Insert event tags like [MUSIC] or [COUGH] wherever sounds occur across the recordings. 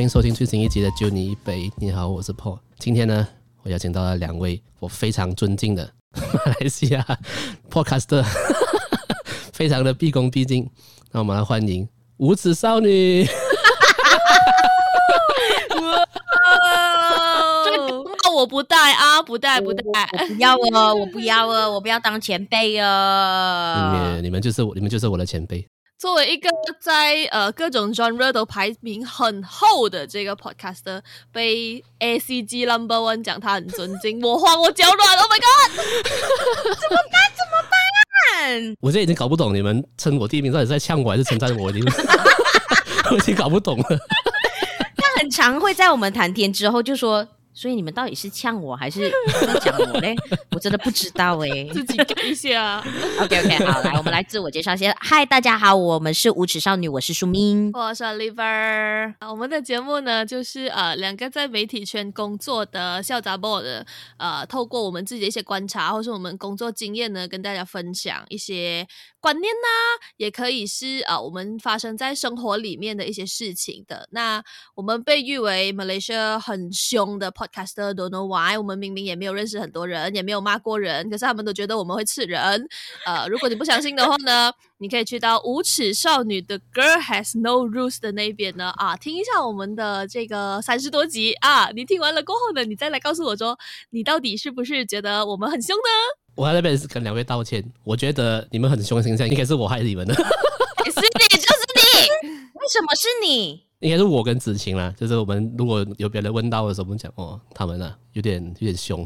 欢迎收听最新一集的《就你一杯》。你好，我是 Paul。今天呢，我邀请到了两位我非常尊敬的 [LAUGHS] 马来西亚 Podcaster，[LAUGHS] 非常的毕恭毕敬。那我们来欢迎无耻少女。我不带啊，不带不带，不要哦，我不要哦，我不要当前辈哦。你们就是我，你们就是我的前辈。作为一个在呃各种 genre 都排名很后的这个 podcaster，被 ACG Number One 讲他很尊敬，我慌，我脚软，Oh my God，怎么办？怎么办？我现在已经搞不懂你们称我第一名到底是在呛我还是称赞我，已经 [LAUGHS] 我已经搞不懂了。他很常会在我们谈天之后就说。所以你们到底是呛我还是 [LAUGHS] 在讲我嘞？我真的不知道哎、欸，自己改一下。[LAUGHS] OK OK，好，来，我们来自我介绍先。嗨，大家好，我们是无耻少女，我是舒明，我是 Oliver。我们的节目呢，就是呃两个在媒体圈工作的校杂宝的，呃，透过我们自己的一些观察，或是我们工作经验呢，跟大家分享一些观念呐、啊，也可以是呃我们发生在生活里面的一些事情的。那我们被誉为 Malaysia 很凶的。Podcaster don't know why，我们明明也没有认识很多人，也没有骂过人，可是他们都觉得我们会刺人。呃，如果你不相信的话呢，你可以去到无耻少女的 Girl Has No Rules 的那边呢，啊，听一下我们的这个三十多集啊。你听完了过后呢，你再来告诉我说，你到底是不是觉得我们很凶呢？我在那边是跟两位道歉，我觉得你们很凶的形象应该是我害你们的。是你，就是你，[LAUGHS] 为什么是你？应该是我跟子晴啦，就是我们如果有别人问到的时候，我们讲哦，他们呢有点有点凶。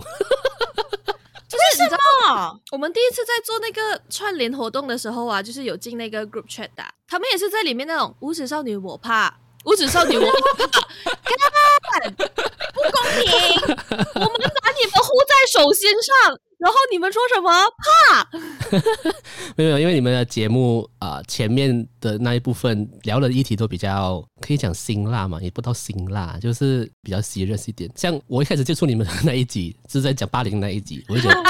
就是你知道吗？我们第一次在做那个串联活动的时候啊，就是有进那个 group chat 的，他们也是在里面那种无耻少女我怕，无耻少女我怕，[LAUGHS] 看不公平，[LAUGHS] 我们把你们护在手心上。然后你们说什么？怕？[LAUGHS] 没有，因为你们的节目啊、呃，前面的那一部分聊的议题都比较可以讲辛辣嘛，也不到辛辣，就是比较 serious 一点。像我一开始接触你们的那一集，是在讲霸凌那一集，我就觉得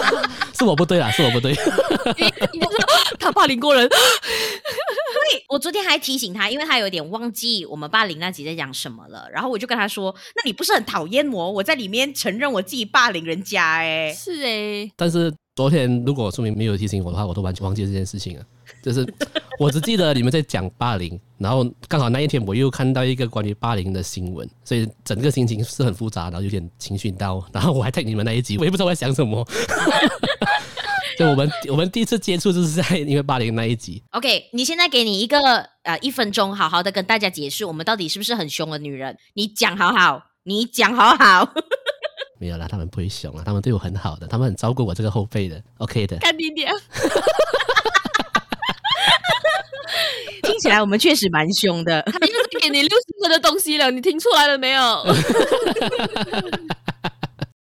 [LAUGHS] 是我不对啦，是我不对。他霸凌过人。[LAUGHS] 我昨天还提醒他，因为他有点忘记我们霸凌那集在讲什么了。然后我就跟他说：“那你不是很讨厌我？我在里面承认我自己霸凌人家、欸，哎，是哎、欸。但是昨天如果说明没有提醒我的话，我都完全忘记这件事情了。就是 [LAUGHS] 我只记得你们在讲霸凌，然后刚好那一天我又看到一个关于霸凌的新闻，所以整个心情是很复杂，然后有点情绪到。然后我还 tag 你们那一集，我也不知道我在想什么。[LAUGHS] ”就我们 [LAUGHS] 我们第一次接触就是在因为霸凌那一集。OK，你现在给你一个呃一分钟，好好的跟大家解释我们到底是不是很凶的女人？你讲好好，你讲好好。[LAUGHS] 没有啦，他们不会凶啊，他们对我很好的，他们很照顾我这个后辈的。OK 的。干你娘！听起来我们确实蛮凶的。他就是给你六十分的东西了，你听出来了没有？[LAUGHS]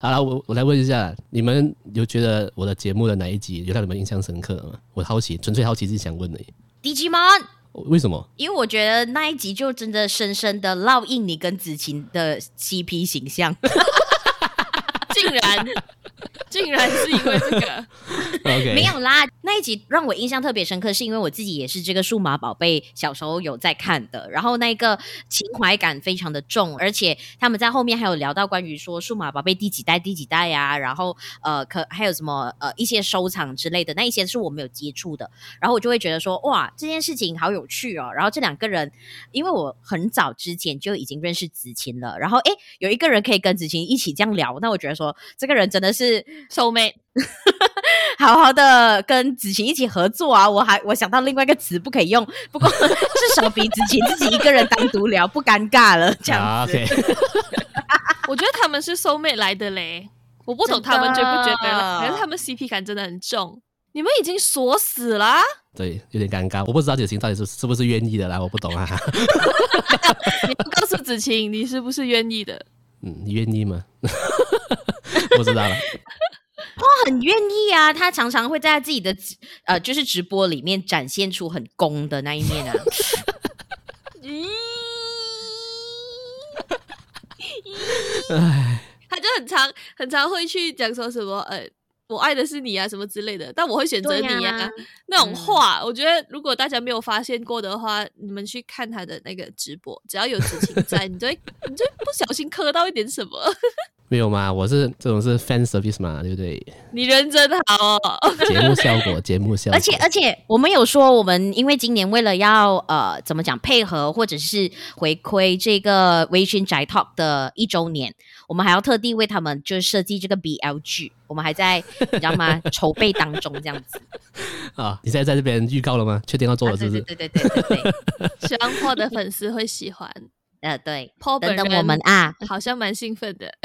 好了，我我来问一下，你们有觉得我的节目的哪一集有让你们印象深刻吗？我好奇，纯粹好奇是想问的。Digimon，为什么？因为我觉得那一集就真的深深的烙印你跟子晴的 CP 形象，[LAUGHS] 竟然。竟然是因为这个，[LAUGHS] OK，没有啦。那一集让我印象特别深刻，是因为我自己也是这个数码宝贝小时候有在看的，然后那个情怀感非常的重，而且他们在后面还有聊到关于说数码宝贝第几代第几代呀、啊，然后呃可还有什么呃一些收藏之类的，那一些是我没有接触的，然后我就会觉得说哇这件事情好有趣哦。然后这两个人，因为我很早之前就已经认识子晴了，然后诶有一个人可以跟子晴一起这样聊，那我觉得说这个人真的是。收妹，好好的跟子晴一起合作啊！我还我想到另外一个词不可以用，不过 [LAUGHS] 至少比子晴自己一个人单独聊不尴尬了。[LAUGHS] 这样子，[LAUGHS] 我觉得他们是收妹来的嘞，我不懂他们觉不觉得，可是他们 CP 感真的很重。你们已经锁死了，对，有点尴尬。我不知道子晴到底是是不是愿意的啦，我不懂啊。你不告诉子晴，你是不是愿意的？嗯，你愿意吗？不知道了。[LAUGHS] 他很愿意啊，他常常会在自己的呃，就是直播里面展现出很攻的那一面啊。[LAUGHS] 他就很常很常会去讲说什么，呃，我爱的是你啊，什么之类的，但我会选择你啊。啊那种话，嗯、我觉得如果大家没有发现过的话，你们去看他的那个直播，只要有事情在，你就会你就不小心磕到一点什么。没有嘛，我是这种是 fan service 嘛，对不对？你人真好，节目效果，节目效果。而且而且，我们有说，我们因为今年为了要呃怎么讲配合或者是回馈这个微醺宅 Talk 的一周年，我们还要特地为他们就是设计这个 BLG，，我们还在你知道吗？筹备当中这样子。[LAUGHS] 啊，你现在在这边预告了吗？确定要做了是不是？啊、对，对对对对对对，希望 Paul 的粉丝会喜欢。呃，对，Paul 等等我们啊，好像蛮兴奋的。[LAUGHS]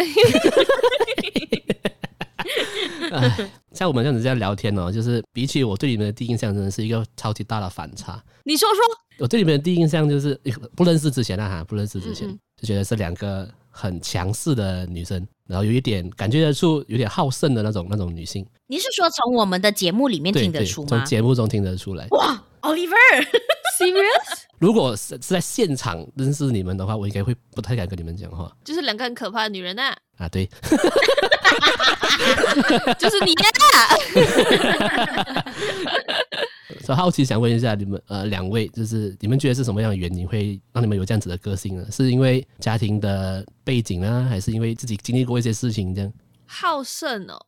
像我们这样子在聊天哦，就是比起我对你们的第一印象，真的是一个超级大的反差。你说说，我对你们的第一印象就是不认识之前啊，哈，不认识之前嗯嗯就觉得是两个很强势的女生，然后有一点感觉得出有点好胜的那种那种女性。你是说从我们的节目里面听得出吗？从节目中听得出来。哇，Oliver，Serious？如果是是在现场认识你们的话，我应该会不太敢跟你们讲话。就是两个很可怕的女人呐、啊。啊，对，[LAUGHS] 就是你呀。[LAUGHS] 所以好奇想问一下你们，呃，两位，就是你们觉得是什么样的原因会让你们有这样子的个性呢？是因为家庭的背景呢，还是因为自己经历过一些事情这样？好胜哦，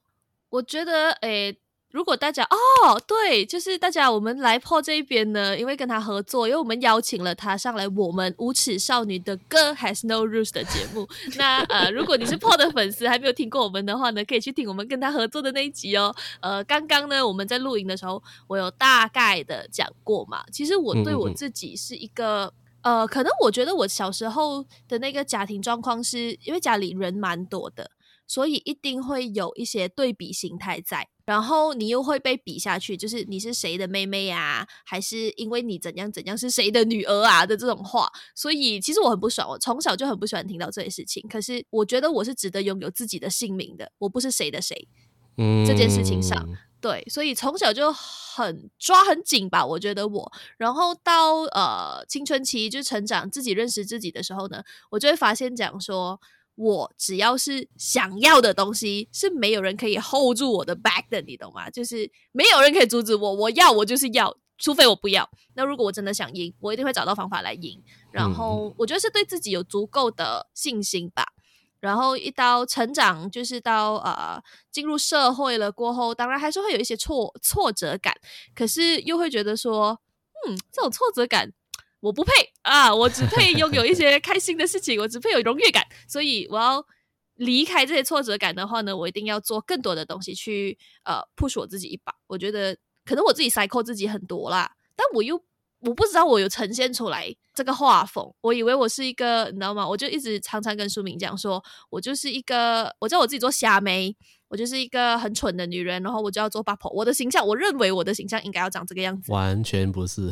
我觉得，诶、欸。如果大家哦，对，就是大家我们来 Paul 这一边呢，因为跟他合作，因为我们邀请了他上来我们无耻少女的歌 Has No Rules 的节目。[LAUGHS] 那呃，如果你是 Paul 的粉丝，还没有听过我们的话呢，可以去听我们跟他合作的那一集哦。呃，刚刚呢，我们在录音的时候，我有大概的讲过嘛。其实我对我自己是一个嗯嗯呃，可能我觉得我小时候的那个家庭状况是因为家里人蛮多的。所以一定会有一些对比心态在，然后你又会被比下去，就是你是谁的妹妹啊，还是因为你怎样怎样是谁的女儿啊的这种话。所以其实我很不爽，我从小就很不喜欢听到这些事情。可是我觉得我是值得拥有自己的姓名的，我不是谁的谁。嗯，这件事情上，对，所以从小就很抓很紧吧。我觉得我，然后到呃青春期就成长，自己认识自己的时候呢，我就会发现讲说。我只要是想要的东西，是没有人可以 hold 住我的 back 的，你懂吗？就是没有人可以阻止我，我要我就是要，除非我不要。那如果我真的想赢，我一定会找到方法来赢。然后我觉得是对自己有足够的信心吧。然后一到成长，就是到呃进入社会了过后，当然还是会有一些挫挫折感，可是又会觉得说，嗯，这种挫折感。我不配啊！我只配拥有一些开心的事情，我只配有荣誉感，所以我要离开这些挫折感的话呢，我一定要做更多的东西去呃 push 我自己一把。我觉得可能我自己 cycle 自己很多啦，但我又我不知道我有呈现出来这个画风。我以为我是一个，你知道吗？我就一直常常跟书明讲说，我就是一个，我叫我自己做虾妹。我就是一个很蠢的女人，然后我就要做八婆。我的形象，我认为我的形象应该要长这个样子。[LAUGHS] 完全不是。[LAUGHS]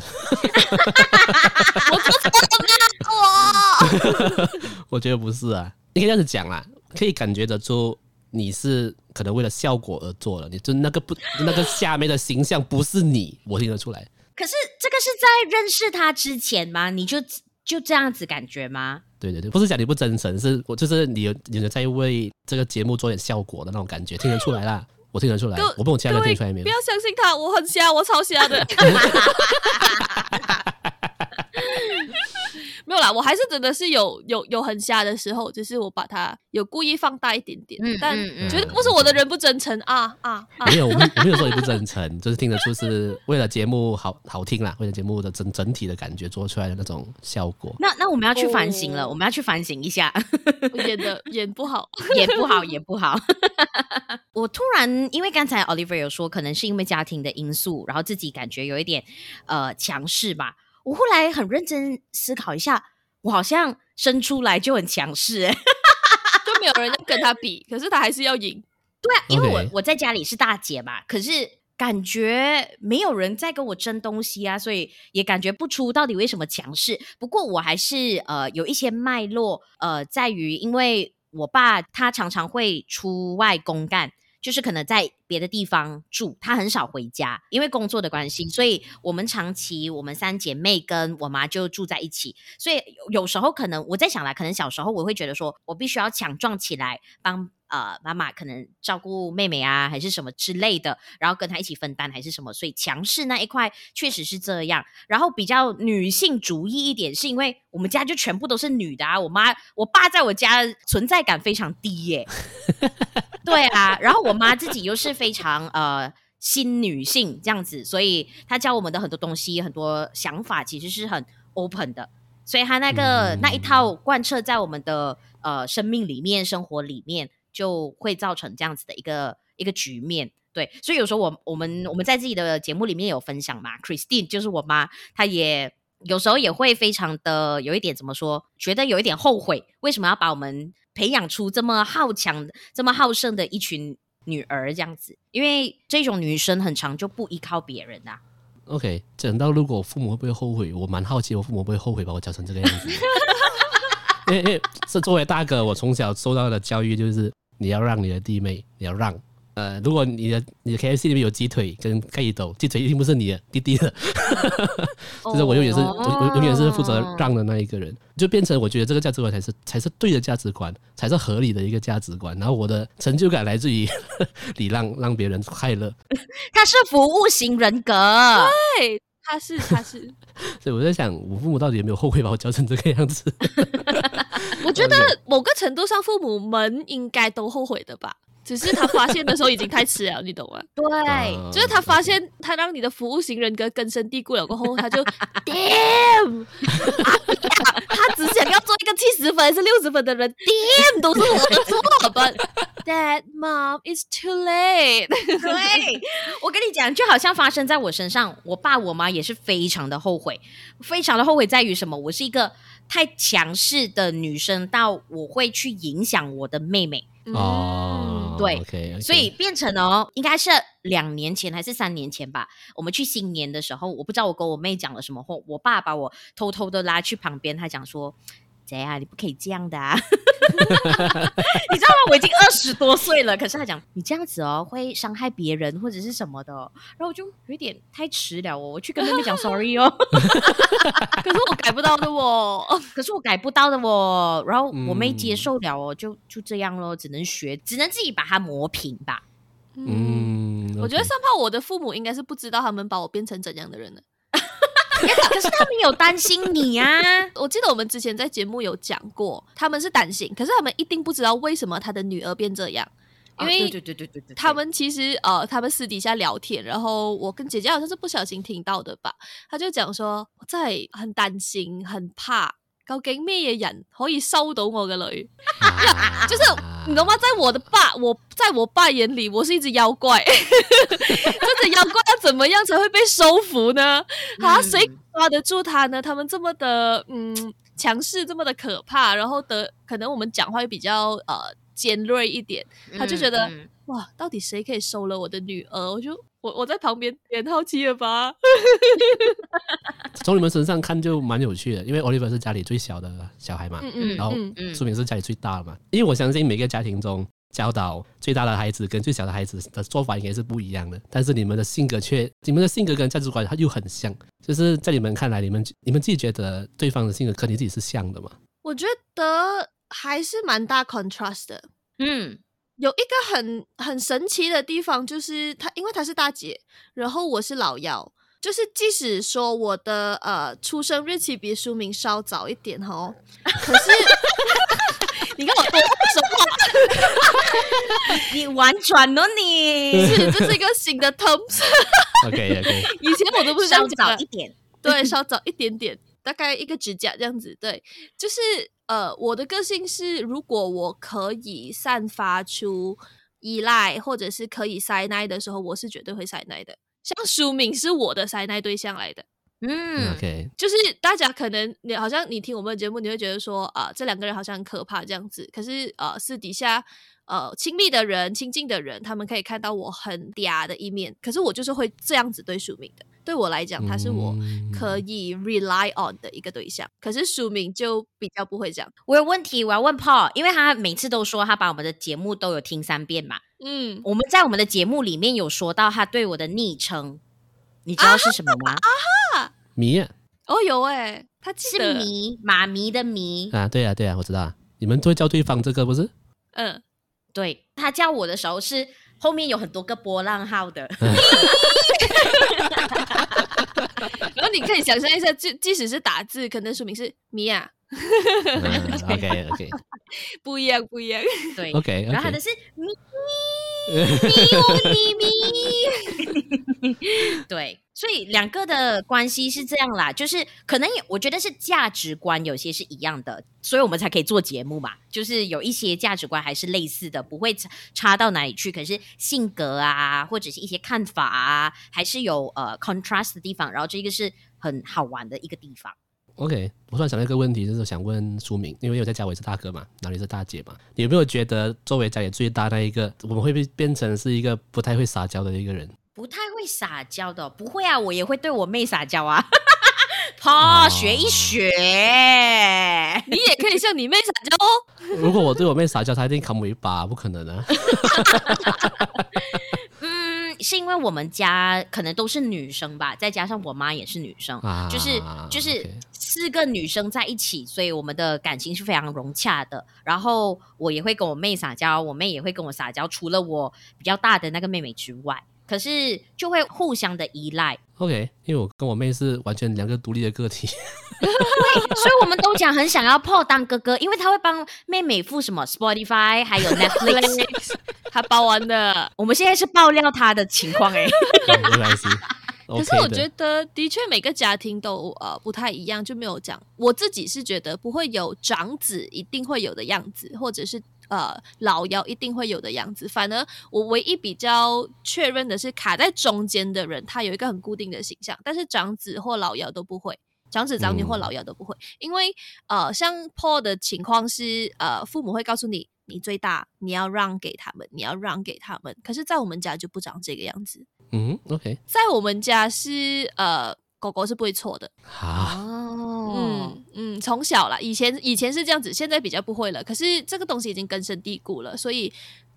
我做错了，我 [LAUGHS] 我觉得不是啊，你可以这样子讲啦，可以感觉得出你是可能为了效果而做了，你就那个不那个下面的形象不是你，我听得出来。可是这个是在认识他之前吗？你就就这样子感觉吗？对对对，不是讲你不真诚，是我就是你有你有在为这个节目做点效果的那种感觉，听得出来啦，[LAUGHS] 我听得出来，我不懂其他人听出来没有？不要相信他，我很瞎，我超瞎的。[LAUGHS] 没有啦，我还是真的是有有有很瞎的时候，只是我把它有故意放大一点点，嗯、但绝对不是我的人不真诚啊啊！啊没有，我没有说你不真诚，就是听得出是为了节目好好听啦，为了节目的整整体的感觉做出来的那种效果。那那我们要去反省了，哦、我们要去反省一下，[LAUGHS] 演的演不好，[LAUGHS] 演不好，演不好。[LAUGHS] 我突然因为刚才 Oliver 有说，可能是因为家庭的因素，然后自己感觉有一点呃强势吧。我后来很认真思考一下，我好像生出来就很强势，[LAUGHS] 就没有人跟他比，可是他还是要赢。对啊，因为我我在家里是大姐嘛，可是感觉没有人在跟我争东西啊，所以也感觉不出到底为什么强势。不过我还是呃有一些脉络，呃，在于因为我爸他常常会出外公干。就是可能在别的地方住，他很少回家，因为工作的关系，所以我们长期我们三姐妹跟我妈就住在一起，所以有时候可能我在想来，可能小时候我会觉得说我必须要强壮起来，帮呃妈妈可能照顾妹妹啊，还是什么之类的，然后跟她一起分担还是什么，所以强势那一块确实是这样。然后比较女性主义一点，是因为我们家就全部都是女的啊，我妈我爸在我家存在感非常低耶。[LAUGHS] 对啊，然后我妈自己又是非常呃新女性这样子，所以她教我们的很多东西、很多想法其实是很 open 的。所以她那个、嗯、那一套贯彻在我们的呃生命里面、生活里面，就会造成这样子的一个一个局面。对，所以有时候我我们我们在自己的节目里面有分享嘛，Christine 就是我妈，她也有时候也会非常的有一点怎么说，觉得有一点后悔，为什么要把我们培养出这么好强、这么好胜的一群女儿这样子？因为这种女生很长就不依靠别人啊。OK，讲到如果父母会不会后悔，我蛮好奇，我父母会不会后悔把我教成这个样子？[LAUGHS] 因为是作为大哥，我从小受到的教育就是你要让你的弟妹，你要让。呃，如果你的你的 KFC 里面有鸡腿跟盖豆，鸡腿一定不是你的弟弟的，[LAUGHS] 就是我永远是我永远是负责让的那一个人，就变成我觉得这个价值观才是才是对的价值观，才是合理的一个价值观。然后我的成就感来自于 [LAUGHS] 礼让让别人快乐。他是服务型人格，对，他是他是。[LAUGHS] 所以我在想，我父母到底有没有后悔把我教成这个样子？我觉得某个程度上，父母们应该都后悔的吧。只是他发现的时候已经太迟了，你懂吗？[LAUGHS] 对，就是他发现他让你的服务型人格根深蒂固了过后，他就 [LAUGHS] damn，[LAUGHS] 他只想要做一个七十分还是六十分的人，damn 都是我的错，but that Mom, it's too late。对，我跟你讲，就好像发生在我身上，我爸我妈也是非常的后悔，非常的后悔在于什么？我是一个太强势的女生，到我会去影响我的妹妹。哦，对，okay, okay. 所以变成哦，应该是两年前还是三年前吧。我们去新年的时候，我不知道我跟我妹讲了什么话，我爸把我偷偷的拉去旁边，他讲说。姐啊，你不可以这样的啊！[LAUGHS] 你知道吗？我已经二十多岁了，可是他讲你这样子哦，会伤害别人或者是什么的，然后我就有点太迟了哦，我去跟妹妹讲 sorry 哦。[LAUGHS] 可是我改不到的哦，可是我改不到的哦，然后我没接受了哦，就就这样咯，只能学，只能自己把它磨平吧。嗯，我觉得上炮我的父母应该是不知道他们把我变成怎样的人的。[LAUGHS] 可是他们有担心你啊！我记得我们之前在节目有讲过，他们是担心，可是他们一定不知道为什么他的女儿变这样，因为对对对对对，他们其实呃，他们私底下聊天，然后我跟姐姐好像是不小心听到的吧，他就讲说，我在很担心，很怕。究竟咩嘢人可以收到我嘅女？就是你懂吗？在我的爸，我在我爸眼里，我是一只妖怪。[LAUGHS] 这只妖怪要怎么样才会被收服呢？啊，谁抓得住他呢？他们这么的嗯强势，这么的可怕，然后的可能我们讲话又比较呃尖锐一点，他就觉得、嗯嗯、哇，到底谁可以收了我的女儿？我就。我我在旁边也好奇了吧？[LAUGHS] 从你们身上看就蛮有趣的，因为 Oliver 是家里最小的小孩嘛，嗯嗯，然后苏明是家里最大的嘛。因为我相信每个家庭中教导最大的孩子跟最小的孩子的做法应该是不一样的，但是你们的性格却，你们的性格跟价值观它又很像。就是在你们看来，你们你们自己觉得对方的性格跟你自己是像的嘛？我觉得还是蛮大 contrast 的，嗯。有一个很很神奇的地方，就是她，因为她是大姐，然后我是老幺，就是即使说我的呃出生日期比书名稍早一点哦，可是 [LAUGHS] 你看我多说话，你婉转了你，是这是一 [LAUGHS] 个新的 terms。OK [LAUGHS] OK，以前我都不是这样讲，稍早一点，对，稍早一点点，大概一个指甲这样子，对，就是。呃，我的个性是，如果我可以散发出依赖，或者是可以塞奶的时候，我是绝对会塞奶的。像书敏是我的塞奶对象来的，嗯，OK，就是大家可能你好像你听我们的节目，你会觉得说啊、呃，这两个人好像很可怕这样子。可是呃，私底下呃，亲密的人、亲近的人，他们可以看到我很嗲的一面。可是我就是会这样子对书敏的。对我来讲，他是我可以 rely on 的一个对象。嗯、可是书明就比较不会这样。我有问题，我要问 Paul，因为他每次都说他把我们的节目都有听三遍嘛。嗯，我们在我们的节目里面有说到他对我的昵称，你知道是什么吗？啊哈，迷啊，哦有哎，他是迷妈咪的迷啊，对啊对啊，我知道啊，你们都会叫对方这个不是？嗯，对，他叫我的时候是后面有很多个波浪号的。[LAUGHS] 然后你可以想象一下，即即使是打字，可能说明是米娅。[LAUGHS] OK OK，[LAUGHS] 不一样不一样。对 OK，然后他的是咪咪咪咪咪，[LAUGHS] 对，所以两个的关系是这样啦，就是可能我觉得是价值观有些是一样的，所以我们才可以做节目嘛。就是有一些价值观还是类似的，不会差差到哪里去。可是性格啊，或者是一些看法啊，还是有呃 contrast 的地方。然后这个是很好玩的一个地方。OK，我突然想到一个问题，就是想问书明，因为我在家我也是大哥嘛，哪里是大姐嘛？你有没有觉得作为家里最大的一个，我们会不会变成是一个不太会撒娇的一个人？不太会撒娇的，不会啊，我也会对我妹撒娇啊，[LAUGHS] 哈，学一学，[LAUGHS] 你也可以向你妹撒娇哦。如果我对我妹撒娇，她一定砍我一把，不可能啊。[LAUGHS] 是因为我们家可能都是女生吧，再加上我妈也是女生，啊、就是就是四个女生在一起，所以我们的感情是非常融洽的。然后我也会跟我妹撒娇，我妹也会跟我撒娇，除了我比较大的那个妹妹之外，可是就会互相的依赖。OK，因为我跟我妹是完全两个独立的个体，[LAUGHS] 对，所以我们都讲很想要 Paul 当哥哥，因为他会帮妹妹付什么 Spotify，还有 [LAUGHS] Netflix，他包完的。我们现在是爆料他的情况哎、欸，[LAUGHS] 没关系。可是我觉得的确每个家庭都呃不太一样，就没有讲。我自己是觉得不会有长子一定会有的样子，或者是。呃，老幺一定会有的样子。反而我唯一比较确认的是，卡在中间的人，他有一个很固定的形象。但是长子或老幺都不会，长子长女或老幺都不会，嗯、因为呃，像 Paul 的情况是，呃，父母会告诉你，你最大，你要让给他们，你要让给他们。可是，在我们家就不长这个样子。嗯，OK，在我们家是呃。狗狗是不会错的啊，嗯嗯，从小啦，以前以前是这样子，现在比较不会了。可是这个东西已经根深蒂固了，所以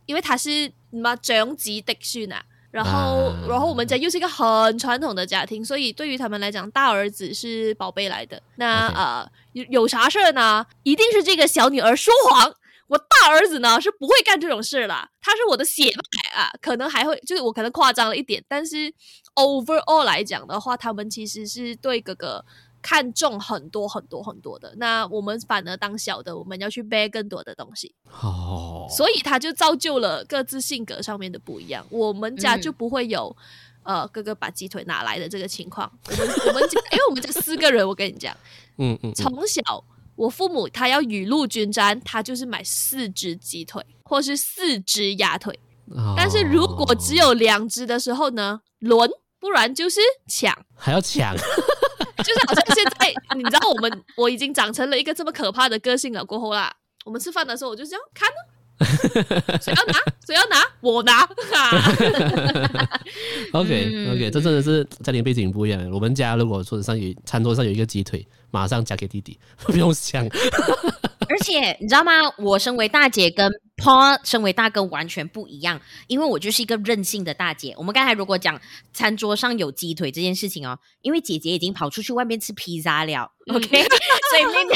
因为他是什么长子嫡孙啊，然后、啊、然后我们家又是一个很传统的家庭，所以对于他们来讲，大儿子是宝贝来的。那.呃，有有啥事儿呢？一定是这个小女儿说谎。我大儿子呢是不会干这种事啦，他是我的血脉啊，可能还会就是我可能夸张了一点，但是 overall 来讲的话，他们其实是对哥哥看重很多很多很多的。那我们反而当小的，我们要去背更多的东西，哦，所以他就造就了各自性格上面的不一样。我们家就不会有、嗯、呃哥哥把鸡腿拿来的这个情况。我们我们家 [LAUGHS] 因为我们家四个人，我跟你讲，嗯，嗯嗯，从小。我父母他要雨露均沾，他就是买四只鸡腿或是四只鸭腿。哦、但是如果只有两只的时候呢，轮，不然就是抢，还要抢，就是好像现在你知道我们我已经长成了一个这么可怕的个性了。过后啦，我们吃饭的时候我就这样看呢，谁要拿谁要拿，我拿。[LAUGHS] OK OK，这真的是家庭背景不一样。我们家如果桌子上有餐桌上有一个鸡腿。马上夹给弟弟，[LAUGHS] 不用想。而且你知道吗？我身为大姐，跟 Paul 身为大哥完全不一样，因为我就是一个任性的大姐。我们刚才如果讲餐桌上有鸡腿这件事情哦，因为姐姐已经跑出去外面吃披萨了，[LAUGHS] OK，所以妹妹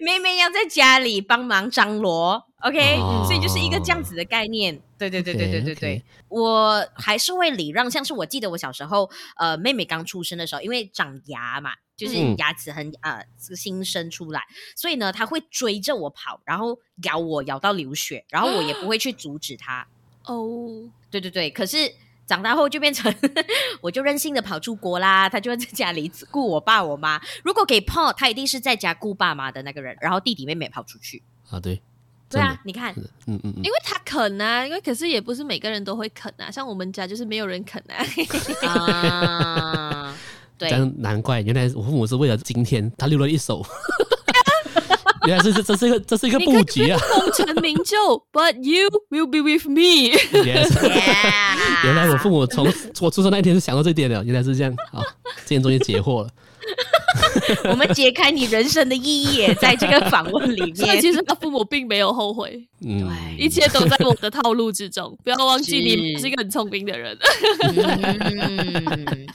妹妹要在家里帮忙张罗，OK，、哦、所以就是一个这样子的概念。对对对对对对对，okay, okay. 我还是会礼让。像是我记得我小时候，呃，妹妹刚出生的时候，因为长牙嘛。就是牙齿很啊、呃，新生出来，所以呢，它会追着我跑，然后咬我，咬到流血，然后我也不会 [GASPS] 去阻止它。哦，对对对，可是长大后就变成，[LAUGHS] 我就任性的跑出国啦，他就会在家里顾我爸我妈。如果给 Paul，他一定是在家顾爸妈的那个人，然后弟弟妹妹跑出去。啊，对，对啊，你看，嗯嗯，因为他啃啊，因为可是也不是每个人都会啃啊，像我们家就是没有人啃啊。[LAUGHS] 啊这样难怪，原来我父母是为了今天，他留了一手。[LAUGHS] 原来是这，这是一个，这是一个布局啊！功成名就，But you will be with me。Yes. [LAUGHS] 原来我父母从我出生那一天就想到这点了，原来是这样。好，今天终于解惑了。[LAUGHS] 我们解开你人生的意义也在这个访问里面。[LAUGHS] 其实他父母并没有后悔，嗯，一切都在我的套路之中。不要忘记，你是一个很聪明的人。嗯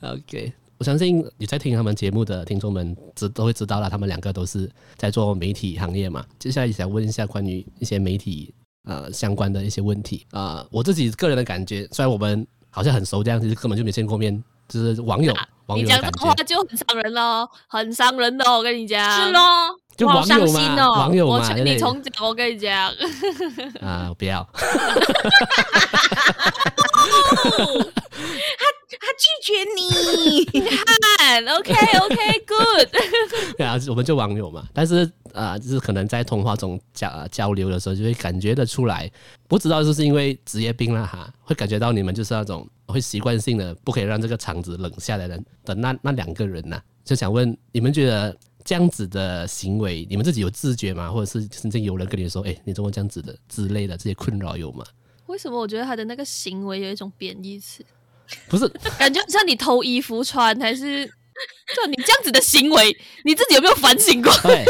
[LAUGHS] OK，我相信你在听他们节目的听众们知都会知道了，他们两个都是在做媒体行业嘛。接下来想问一下关于一些媒体呃相关的一些问题啊、呃。我自己个人的感觉，虽然我们好像很熟这样，其实根本就没见过面，就是网友、啊、网友。你讲的话就很伤人喽，很伤人的，我跟你讲。是咯，就网友嘛，哦、网友嘛，我你重讲，我跟你讲。啊，我不要。[LAUGHS] 他拒绝你，[LAUGHS] 看，OK OK Good。[LAUGHS] 对啊，我们就网友嘛，但是啊、呃，就是可能在通话中交、呃、交流的时候，就会感觉得出来，不知道是不是因为职业病了哈，会感觉到你们就是那种会习惯性的不可以让这个场子冷下来的的那那两个人呐、啊，就想问你们觉得这样子的行为，你们自己有自觉吗？或者是甚至有人跟你说，哎、欸，你怎么这样子的之类的这些困扰有吗？为什么我觉得他的那个行为有一种贬义词？不是，感觉像你偷衣服穿，还是 [LAUGHS] 就你这样子的行为，你自己有没有反省过？对，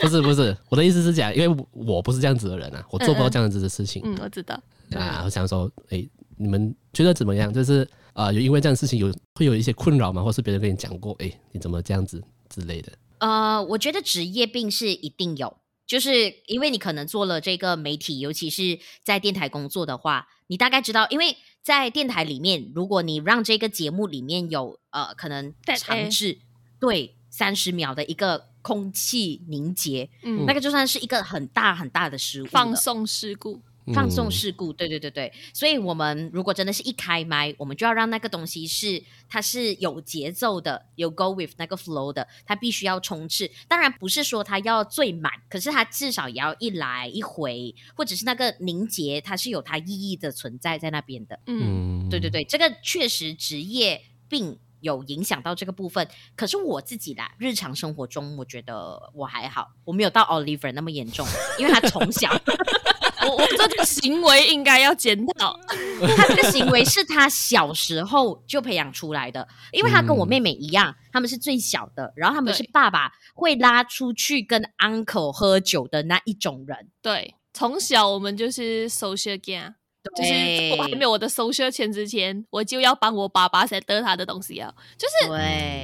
不是不是，我的意思是讲，因为我不是这样子的人啊，我做不到这样子的事情。嗯，嗯，我知道。啊，我想说，哎、欸，你们觉得怎么样？就是啊、呃，有因为这样的事情有会有一些困扰吗？或是别人跟你讲过，哎、欸，你怎么这样子之类的？呃，我觉得职业病是一定有，就是因为你可能做了这个媒体，尤其是在电台工作的话，你大概知道，因为。在电台里面，如果你让这个节目里面有呃可能长至对三十秒的一个空气凝结，嗯，那个就算是一个很大很大的失误，放送事故。放送事故，对对对对，所以我们如果真的是一开麦，我们就要让那个东西是它是有节奏的，有 go with 那个 flow 的，它必须要冲刺。当然不是说它要最满，可是它至少也要一来一回，或者是那个凝结，它是有它意义的存在在那边的。嗯，对对对，这个确实职业病有影响到这个部分。可是我自己啦，日常生活中我觉得我还好，我没有到 Oliver 那么严重，因为他从小。我我这个行为应该要检讨，[LAUGHS] 他这个行为是他小时候就培养出来的，因为他跟我妹妹一样，他们是最小的，然后他们是爸爸会拉出去跟 uncle 喝酒的那一种人。对，从小我们就是 social game。就是我还没有我的 social 钱之前，我就要帮我爸爸 set 他的东西啊。就是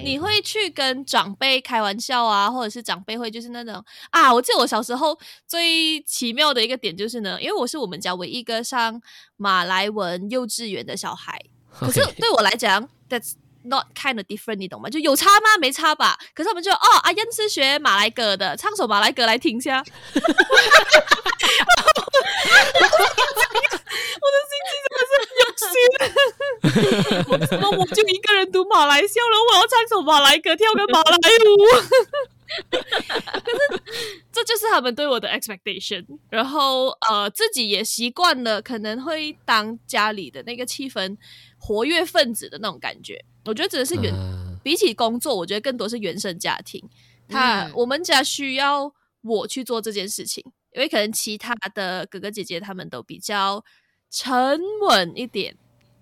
你会去跟长辈开玩笑啊，或者是长辈会就是那种啊。我记得我小时候最奇妙的一个点就是呢，因为我是我们家唯一一个上马来文幼稚园的小孩。[LAUGHS] 可是对我来讲，that's not kind of different，你懂吗？就有差吗？没差吧？可是他们就哦，阿燕是学马来歌的，唱首马来歌来听一下。[LAUGHS] 我的心情真的是很有心，为什么我就一个人读马来笑了？我要唱首马来歌，跳个马来舞。可是这就是他们对我的 expectation，然后呃，自己也习惯了，可能会当家里的那个气氛活跃分子的那种感觉。我觉得真的是原、uh... 比起工作，我觉得更多是原生家庭。他、嗯、我们家需要我去做这件事情，因为可能其他的哥哥姐姐他们都比较。沉稳一点，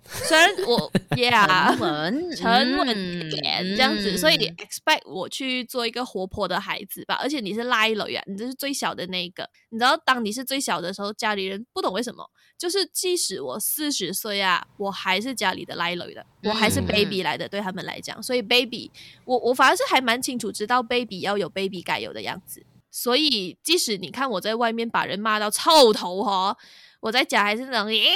虽然我 [LAUGHS] yeah 沉稳一点这样子，所以你 expect 我去做一个活泼的孩子吧。而且你是拉一楼呀，你这是最小的那一个。你知道，当你是最小的时候，家里人不懂为什么，就是即使我四十岁啊，我还是家里的拉一楼的，我还是 baby 来的，对他们来讲。所以 baby，我我反而是还蛮清楚知道 baby 要有 baby 该有的样子。所以即使你看我在外面把人骂到臭头哈。我在家还是那种耶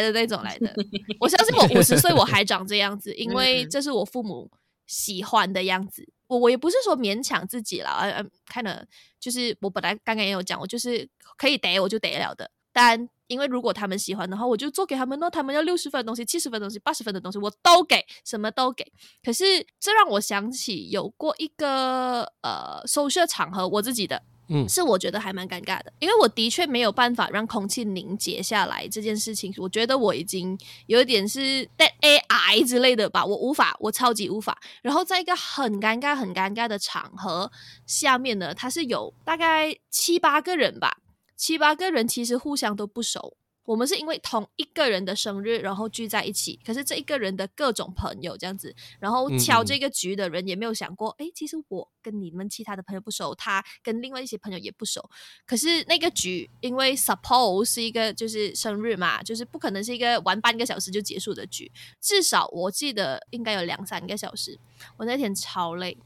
的那种来的，[LAUGHS] 我相信我五十岁我还长这样子，因为这是我父母喜欢的样子。我我也不是说勉强自己了，呃呃，看了就是我本来刚刚也有讲，我就是可以得我就得了的。但因为如果他们喜欢的话，我就做给他们。那他们要六十分的东西、七十分的东西、八十分的东西，我都给，什么都给。可是这让我想起有过一个呃，social 场合，我自己的。嗯，是我觉得还蛮尴尬的，因为我的确没有办法让空气凝结下来这件事情，我觉得我已经有一点是 dead AI 之类的吧，我无法，我超级无法。然后在一个很尴尬、很尴尬的场合下面呢，他是有大概七八个人吧，七八个人其实互相都不熟。我们是因为同一个人的生日，然后聚在一起。可是这一个人的各种朋友这样子，然后敲这个局的人也没有想过，哎、嗯嗯，其实我跟你们其他的朋友不熟，他跟另外一些朋友也不熟。可是那个局，因为 suppose 是一个就是生日嘛，就是不可能是一个玩半个小时就结束的局，至少我记得应该有两三个小时。我那天超累。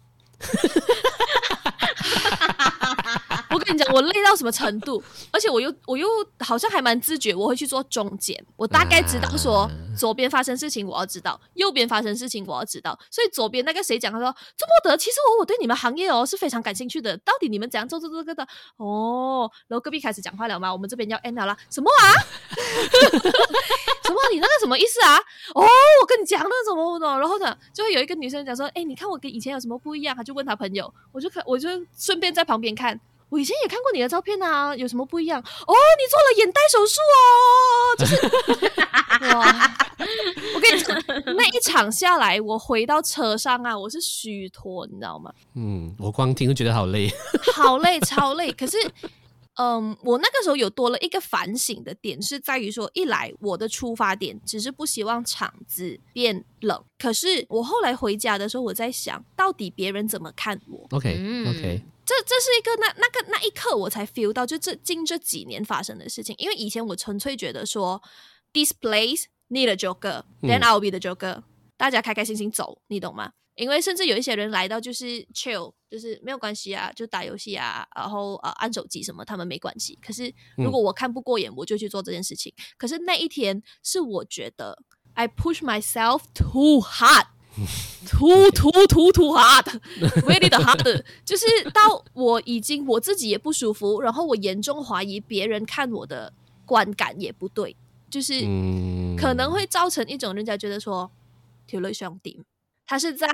[LAUGHS] 跟你讲，我累到什么程度？[LAUGHS] 而且我又我又好像还蛮自觉，我会去做中间。我大概知道说左边发生事情我要知道，右边发生事情我要知道。所以左边那个谁讲，他说朱柏德，其实我我对你们行业哦是非常感兴趣的。到底你们怎样做做这个的？哦，然后隔壁开始讲话了吗？我们这边要 end 了啦。什么啊？[LAUGHS] 什么？你那个什么意思啊？哦，我跟你讲那什么的。然后呢，就会有一个女生讲说，哎，你看我跟以前有什么不一样？他就问她朋友，我就看，我就顺便在旁边看。我以前也看过你的照片啊，有什么不一样？哦，你做了眼袋手术哦，就是 [LAUGHS] 哇！我跟你讲，那一场下来，我回到车上啊，我是虚脱，你知道吗？嗯，我光听就觉得好累，[LAUGHS] 好累，超累。可是，嗯，我那个时候有多了一个反省的点，是在于说，一来我的出发点只是不希望场子变冷，可是我后来回家的时候，我在想到底别人怎么看我？OK，OK。Okay, okay. 这这是一个那那个那一刻我才 feel 到，就这近这几年发生的事情。因为以前我纯粹觉得说，this place need a joker，then I'll be the joker，嗯。大家开开心心走，你懂吗？因为甚至有一些人来到就是 chill，就是没有关系啊，就打游戏啊，然后呃按手机什么，他们没关系。可是如果我看不过眼，我就去做这件事情。嗯、可是那一天是我觉得 I push myself too hard。[LAUGHS] 突突突突 hard，really the hard，就是到我已经我自己也不舒服，然后我严重怀疑别人看我的观感也不对，就是可能会造成一种人家觉得说，条女上点，他是在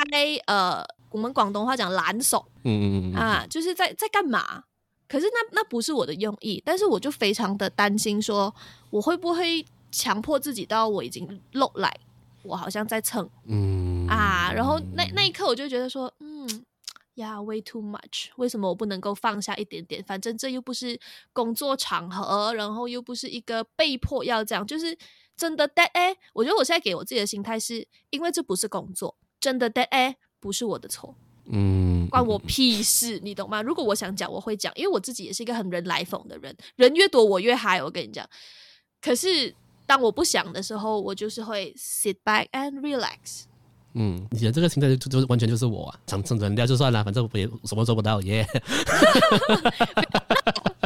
呃我们广东话讲懒手，嗯嗯嗯啊，就是在在干嘛？可是那那不是我的用意，但是我就非常的担心说，我会不会强迫自己到我已经落来。我好像在蹭，嗯啊，然后那那一刻我就觉得说，嗯呀，way too much，为什么我不能够放下一点点？反正这又不是工作场合，然后又不是一个被迫要这样，就是真的 dead air。我觉得我现在给我自己的心态是，因为这不是工作，真的 dead air 不是我的错，嗯，关我屁事，你懂吗？如果我想讲，我会讲，因为我自己也是一个很人来疯的人，人越多我越嗨，我跟你讲，可是。当我不想的时候，我就是会 sit back and relax。嗯，你的这个心态就就完全就是我啊，想蹭人家就算了，反正我也什么做不到耶。[LAUGHS]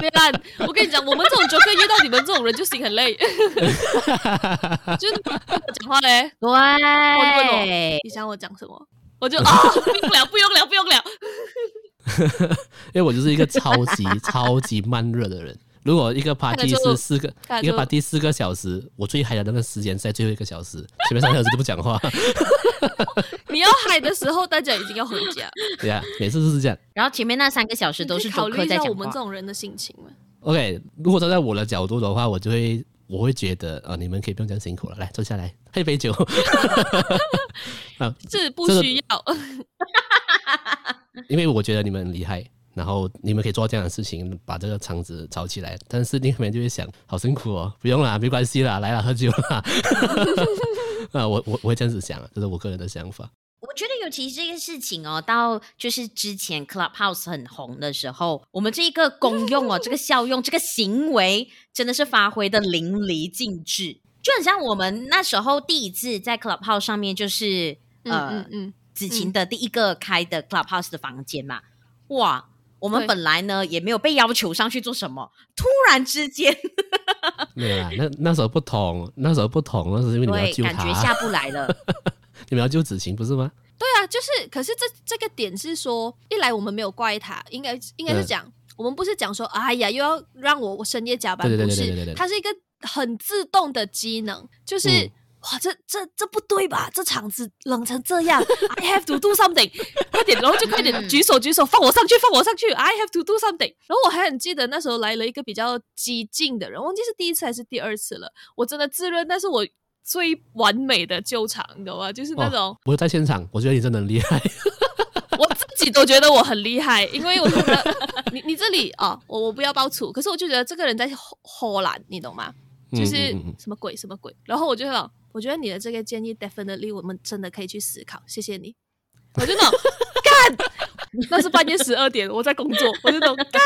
别烂，我跟你讲，我们这种 joker 遇到你们这种人就心很累。[LAUGHS] 就是讲话嘞，对，问我你想我讲什么，我就啊、哦，不用了，不用了，不用了。[LAUGHS] 因为我就是一个超级超级慢热的人。如果一个 party 是四个，一个 party 四个小时，我最嗨的那个时间在最后一个小时，前面三个小时都不讲话。[LAUGHS] 你要嗨的时候，大家已经要回家。对呀、啊，每次都是这样。然后前面那三个小时都是考虑在我们这种人的心情嘛。OK，如果站在我的角度的话，我就会我会觉得啊，你们可以不用这样辛苦了，来坐下来喝一杯酒。[LAUGHS] [LAUGHS] 啊，这不需要，因为我觉得你们很厉害。然后你们可以做这样的事情，把这个场子炒起来。但是另一方面就会想，好辛苦哦，不用啦，没关系啦，来了喝酒啦。[LAUGHS] [LAUGHS] 啊，我我我会这样子想，这是我个人的想法。我觉得尤其是这个事情哦，到就是之前 Clubhouse 很红的时候，我们这一个功用哦，这个效用，这个行为真的是发挥的淋漓尽致，就很像我们那时候第一次在 Clubhouse 上面，就是呃嗯嗯，子晴的第一个开的 Clubhouse 的房间嘛，哇。我们本来呢也没有被要求上去做什么，突然之间，没有啦，那那时候不同，那时候不同，那是因为你们要救他，感觉下不来了。[LAUGHS] 你们要救子晴不是吗？对啊，就是，可是这这个点是说，一来我们没有怪他，应该应该是讲，我们不是讲说，哎呀，又要让我我深夜加班，不是，它是一个很自动的机能，就是。嗯哇，这这这不对吧？这场子冷成这样，I have to do something，[LAUGHS] 快点，然后就快点举手举手，放我上去，放我上去，I have to do something。然后我还很记得那时候来了一个比较激进的人，忘记是第一次还是第二次了。我真的自认那是我最完美的救场，你懂吗？就是那种、哦、我在现场，我觉得你真的很厉害，[LAUGHS] 我自己都觉得我很厉害，因为我觉得你你这里啊、哦，我我不要爆粗，可是我就觉得这个人在唬烂，你懂吗？就是什么鬼什么鬼，然后我就想。我觉得你的这个建议，definitely 我们真的可以去思考。谢谢你。[LAUGHS] 我真的 [LAUGHS] 干，那是半夜十二点，我在工作，[LAUGHS] 我就懂干。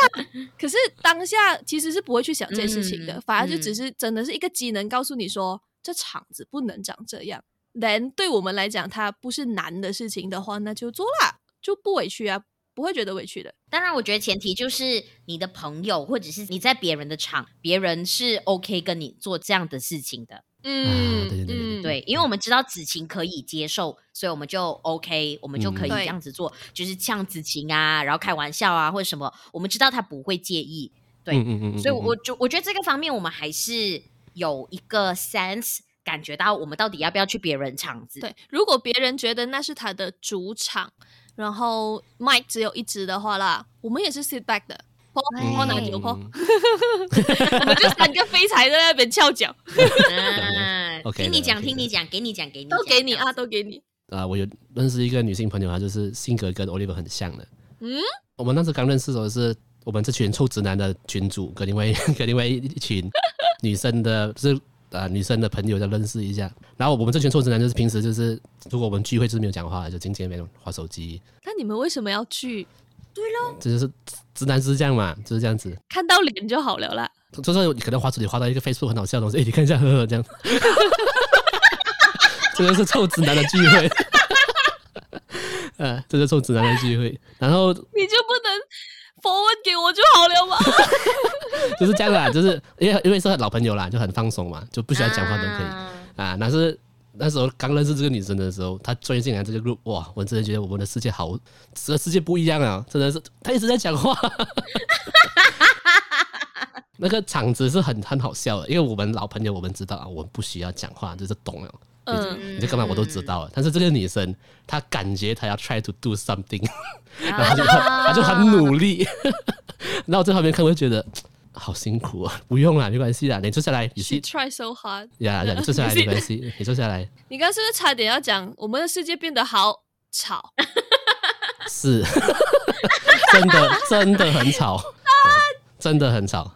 可是当下其实是不会去想这件事情的，嗯、反而就只是真的是一个机能告诉你说，嗯、这场子不能长这样。人对我们来讲，它不是难的事情的话，那就做啦，就不委屈啊，不会觉得委屈的。当然，我觉得前提就是你的朋友或者是你在别人的场，别人是 OK 跟你做这样的事情的。嗯，啊对对对嗯对，因为我们知道子晴可以接受，所以我们就 OK，我们就可以这样子做，就是像子晴啊，然后开玩笑啊或者什么，我们知道他不会介意。对，嗯嗯嗯，所以我就我觉得这个方面我们还是有一个 sense，感觉到我们到底要不要去别人场子。对，如果别人觉得那是他的主场，然后 mic 只有一支的话啦，我们也是 sit back 的，泼泼拿酒泼，[LAUGHS] 我们就三个废柴在那边翘脚。嗯 OK 听你讲，的听你讲，给你讲，给你都给你啊，都给你。啊、我有认识一个女性朋友，她就是性格跟 Oliver 很像的。嗯，我们那时刚认识的时候是我们这群臭直男的群主，跟另外 [LAUGHS] 跟另外一群女生的，就是啊、呃、女生的朋友在认识一下。然后我们这群臭直男就是平时就是，如果我们聚会就是没有讲话，就进前面滑手机。那你们为什么要聚？这就是直男是这样嘛，就是这样子。看到脸就好了啦。就是可能滑手机滑到一个 Facebook 很好笑的东西，哎，你看一下，呵呵，这样。[LAUGHS] 这个是臭直男的聚会。[LAUGHS] 呃，这是臭直男的聚会，然后你就不能 forward 给我就好了吗？[LAUGHS] 就是这样啦，就是因为因为是老朋友啦，就很放松嘛，就不需要讲话都可以啊啊。那是那时候刚认识这个女生的时候，她钻进来这个 group，哇，我真的觉得我们的世界好，这个世界不一样啊，真的是她一直在讲话，[LAUGHS] 那个场子是很很好笑的，因为我们老朋友，我们知道啊，我们不需要讲话，就是懂了。嗯，你这干嘛我都知道了，但是这个女生她感觉她要 try to do something，然后啊她就她就很努力，[LAUGHS] 然后我在旁边看我就觉得好辛苦啊，不用啦，没关系啦，你坐下来，你 She 是 try so hard。呀呀，[LAUGHS] 你坐下来没关系，你坐下来，你刚刚是不是差点要讲我们的世界变得好吵？[LAUGHS] 是，[LAUGHS] 真的真的很吵，真的很吵。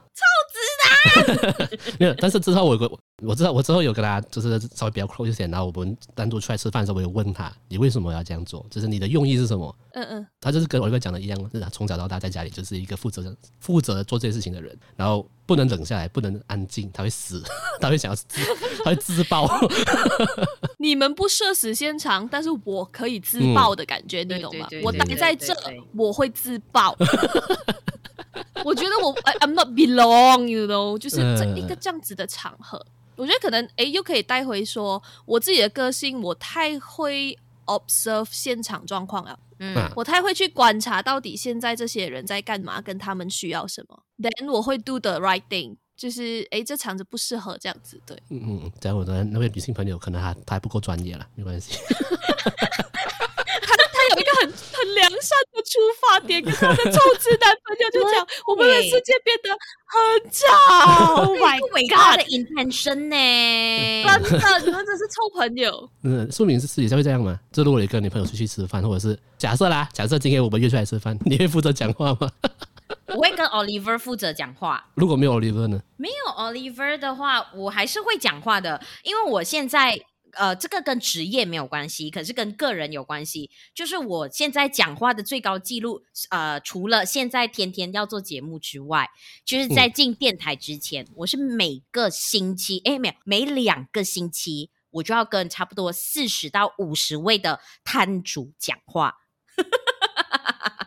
[LAUGHS] 没有，但是之后我有个我知道我之后有跟他就是稍微比较 close 一点，然后我们单独出来吃饭的时候，我有问他你为什么要这样做，就是你的用意是什么？嗯嗯，他就是跟我一个讲的一样，就是他从小到大在家里就是一个负责负责做这些事情的人，然后不能冷下来，不能安静，他会死，[LAUGHS] 他会想要自，他会自爆。你们不社死现场，但是我可以自爆的感觉，嗯你懂吗对对？对我待在这我会自爆。我觉得我 I, I'm not belong，you know，就是这一个这样子的场合，我觉得可能哎又可以带回说我自己的个性，我太会 observe 现场状况了，嗯啊我太会去观察到底现在这些人在干嘛，跟他们需要什么，then 我会 do the right thing，就是哎这场子不适合这样子，对。嗯嗯，这样我的那位女性朋友可能她她还不够专业了，没关系。[LAUGHS] 很很良善的出发点，跟他的臭直男朋友就讲，我们的世界变得很吵。[LAUGHS] Oh my 伟大的 god！intention 呢？真的，你们真是臭朋友。嗯，说明是私底下会这样吗？就如果你跟你朋友出去吃饭，或者是假设啦，假设今天我们约出来吃饭，你会负责讲话吗？[LAUGHS] 我会跟 Oliver 负责讲话。如果没有 Oliver 呢？没有 Oliver 的话，我还是会讲话的，因为我现在呃，这个跟职业没有关系，可是跟个人有关系。就是我现在讲话的最高记录，呃，除了现在天天要做节目之外，就是在进电台之前，我是每个星期，哎，没有，每两个星期，我就要跟差不多四十到五十位的摊主讲话。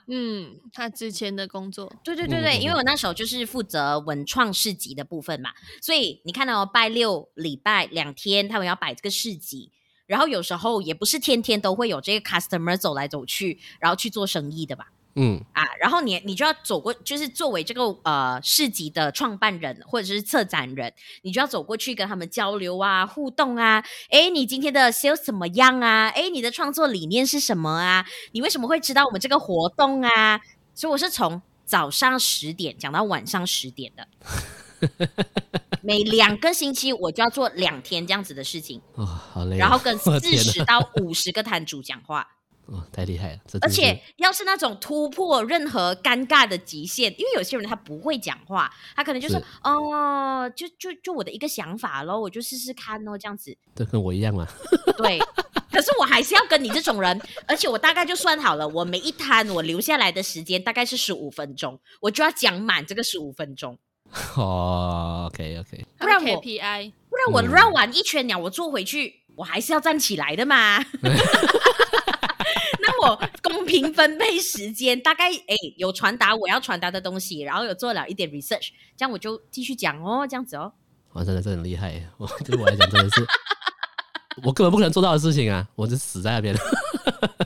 嗯，他之前的工作，对对对对，因为我那时候就是负责文创市集的部分嘛，所以你看到、哦、拜六礼拜两天，他们要摆这个市集，然后有时候也不是天天都会有这个 customer 走来走去，然后去做生意的吧。嗯，啊，然后你你就要走过，就是作为这个呃市集的创办人或者是策展人，你就要走过去跟他们交流啊、互动啊。诶，你今天的 sales 怎么样啊？诶，你的创作理念是什么啊？你为什么会知道我们这个活动啊？所以我是从早上十点讲到晚上十点的，[LAUGHS] 每两个星期我就要做两天这样子的事情，哦，好累哦。然后跟四十到五十个摊主讲话。哦，太厉害了！而且要是那种突破任何尴尬的极限，因为有些人他不会讲话，他可能就说是哦，就就就我的一个想法咯，我就试试看哦，这样子。这跟我一样嘛。对，可是我还是要跟你这种人，而且我大概就算好了，我每一摊我留下来的时间大概是十五分钟，我就要讲满这个十五分钟，哦，OK OK，不然我 KPI 不然我绕完一圈鸟，我坐回去，我还是要站起来的嘛。[LAUGHS] 公平分配时间，大概哎有传达我要传达的东西，然后有做了一点 research，这样我就继续讲哦，这样子哦。哇，真的是很厉害，我对我来讲真的是，我根本不可能做到的事情啊，我就死在那边了。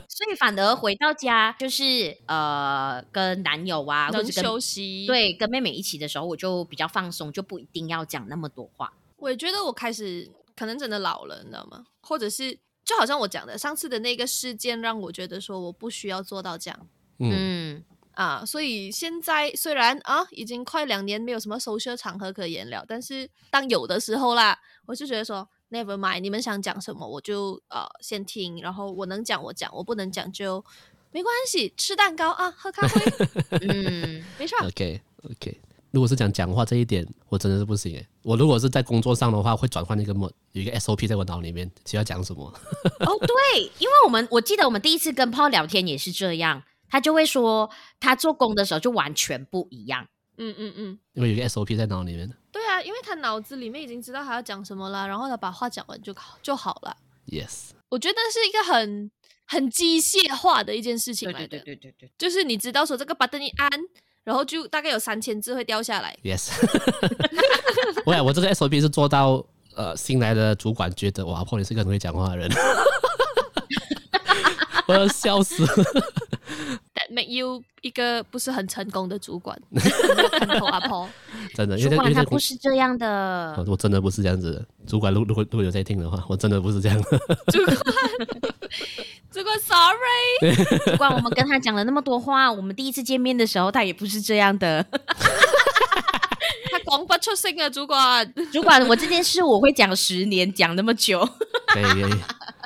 所以反而回到家，就是呃跟男友啊，或者跟休息，对，跟妹妹一起的时候，我就比较放松，就不一定要讲那么多话。我也觉得我开始可能真的老了，你知道吗？或者是就好像我讲的上次的那个事件，让我觉得说我不需要做到这样。嗯啊，所以现在虽然啊已经快两年没有什么 social 场合可言了，但是当有的时候啦，我就觉得说。Never mind，你们想讲什么我就呃先听，然后我能讲我讲，我不能讲就没关系，吃蛋糕啊，喝咖啡，[LAUGHS] 嗯，没错。OK OK，如果是讲讲话这一点，我真的是不行诶。我如果是在工作上的话，会转换一个模，有一个 SOP 在我脑里面，需要讲什么。哦，对，因为我们我记得我们第一次跟 Paul 聊天也是这样，他就会说他做工的时候就完全不一样。嗯嗯嗯，因为有一个 SOP 在脑里面。对啊，因为他脑子里面已经知道他要讲什么了，然后他把话讲完就好就好了。Yes，我觉得是一个很很机械化的一件事情来的。对对对对对，就是你知道说这个 button 一按，然后就大概有三千字会掉下来。Yes，[LAUGHS] 我我这个 SOP 是做到呃新来的主管觉得哇阿婆你是个很会讲话的人，[LAUGHS] 我要笑死。Make you 一个不是很成功的主管，[LAUGHS] 阿婆，真的，主管他不是这样的，我真的不是这样子的。主管如如果如果有在听的话，我真的不是这样的。主管，[LAUGHS] 主管，sorry，[LAUGHS] 主管，我们跟他讲了那么多话，我们第一次见面的时候，他也不是这样的。他光不出声啊，主管，主管，我这件事我会讲十年，讲那么久，可以可以，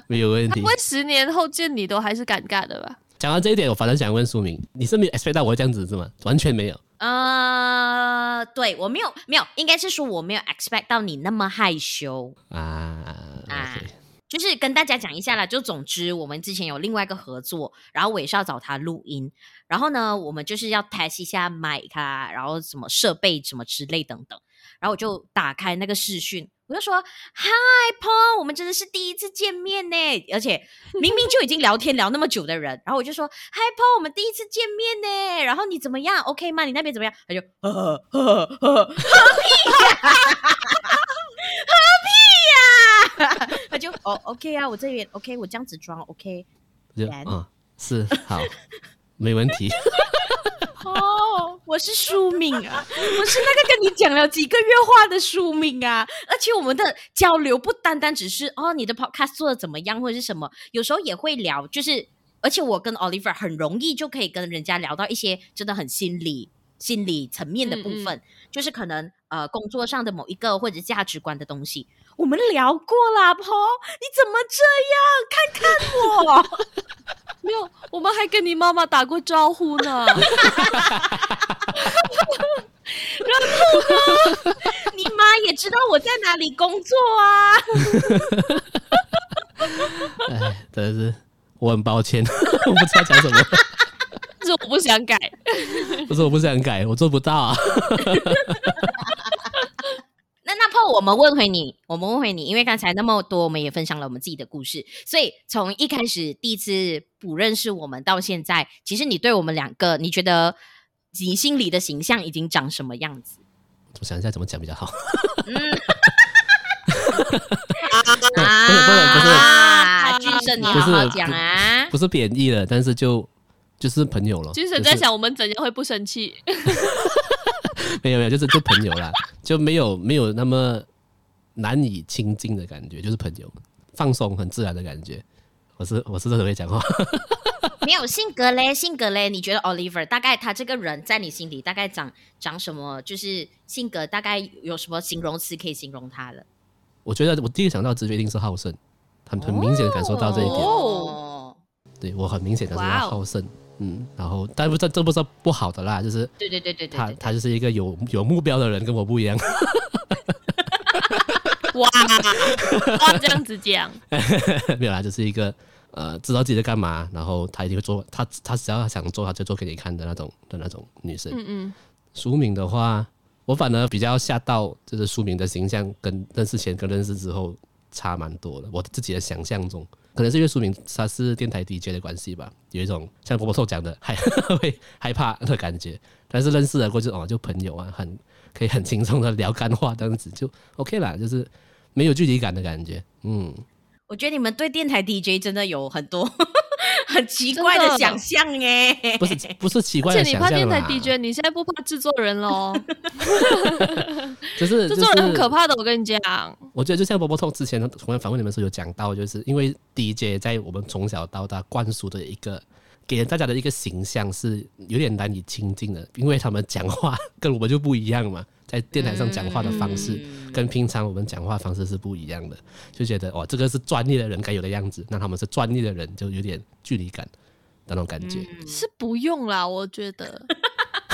没有问题。不会十年后见你都还是尴尬的吧？讲到这一点，我反正想问书明，你是没有 expect 到我会这样子是吗？完全没有。呃，对我没有没有，应该是说我没有 expect 到你那么害羞啊啊！就是跟大家讲一下啦，就总之我们之前有另外一个合作，然后我也是要找他录音，然后呢，我们就是要 test 一下麦卡，然后什么设备什么之类等等，然后我就打开那个视讯。我就说，Hi Paul，我们真的是第一次见面呢，而且 [LAUGHS] 明明就已经聊天聊那么久的人，然后我就说，Hi Paul，我们第一次见面呢，然后你怎么样？OK 吗？你那边怎么样？他就呵呵呵呵，[LAUGHS] 何必呀，[LAUGHS] 何必呀？他就哦，OK 啊，我这边 OK，我这样子装 OK，嗯，是好，没问题。[LAUGHS] 哦，我是书敏啊，我是那个跟你讲了几个月话的书敏啊，而且我们的交流不单单只是哦，你的 podcast 做的怎么样或者是什么，有时候也会聊，就是而且我跟 Oliver 很容易就可以跟人家聊到一些真的很心理心理层面的部分，嗯嗯就是可能呃工作上的某一个或者价值观的东西，我们聊过啦，Paul，你怎么这样？看看我。没有，我们还跟你妈妈打过招呼呢。[LAUGHS] 然后呢，你妈也知道我在哪里工作啊。哎，真的是，我很抱歉，[LAUGHS] 我不知道讲什么。是我不想改，不是我不想改，我做不到啊。[LAUGHS] 那 Paul，我们问回你，我们问回你，因为刚才那么多，我们也分享了我们自己的故事，所以从一开始第一次不认识我们到现在，其实你对我们两个，你觉得你心里的形象已经长什么样子？我想一下怎么讲比较好。嗯，[LAUGHS] [LAUGHS] 啊，不是不是不是啊，俊生你好好讲啊，不是贬义了，但是就就是朋友了。俊生在想我们怎样会不生气？[LAUGHS] 没有没有，就是就朋友啦，就没有没有那么难以亲近的感觉，就是朋友，放松很自然的感觉。我是我是真的会讲话，[LAUGHS] 没有性格嘞，性格嘞，你觉得 Oliver 大概他这个人在你心里大概长长什么？就是性格大概有什么形容词可以形容他的？我觉得我第一个想到直觉一定是好胜，很很明显的感受到这一点。哦，对我很明显感受到好胜。嗯，然后，但不这这不是不好的啦，就是对对对对对，他他就是一个有有目标的人，跟我不一样。[LAUGHS] 哇，哇，这样子讲，[LAUGHS] 没有啦，就是一个呃，知道自己在干嘛，然后他一定会做，他他只要想做，他就做给你看的那种的那种女生。嗯嗯。书敏的话，我反而比较吓到，就是书敏的形象跟认识前跟认识之后差蛮多的，我自己的想象中。可能是因为书明他是电台 DJ 的关系吧，有一种像郭伯寿讲的害 [LAUGHS] 会害怕的感觉。但是认识了过去哦，就朋友啊，很可以很轻松的聊干话，这样子就 OK 啦，就是没有距离感的感觉。嗯，我觉得你们对电台 DJ 真的有很多 [LAUGHS] 很奇怪的想象哎，不是不是奇怪的想象，而且你怕电台 DJ，你现在不怕制作人喽？[LAUGHS] 就是制作人很可怕的，我跟你讲。我觉得就像波波通之前同样访问你们时候有讲到，就是因为 DJ 在我们从小到大灌输的一个给大家的一个形象是有点难以亲近的，因为他们讲话 [LAUGHS] 跟我们就不一样嘛，在电台上讲话的方式跟平常我们讲话方式是不一样的，就觉得哦，这个是专业的人该有的样子，那他们是专业的人就有点距离感的那种感觉。是不用啦，我觉得。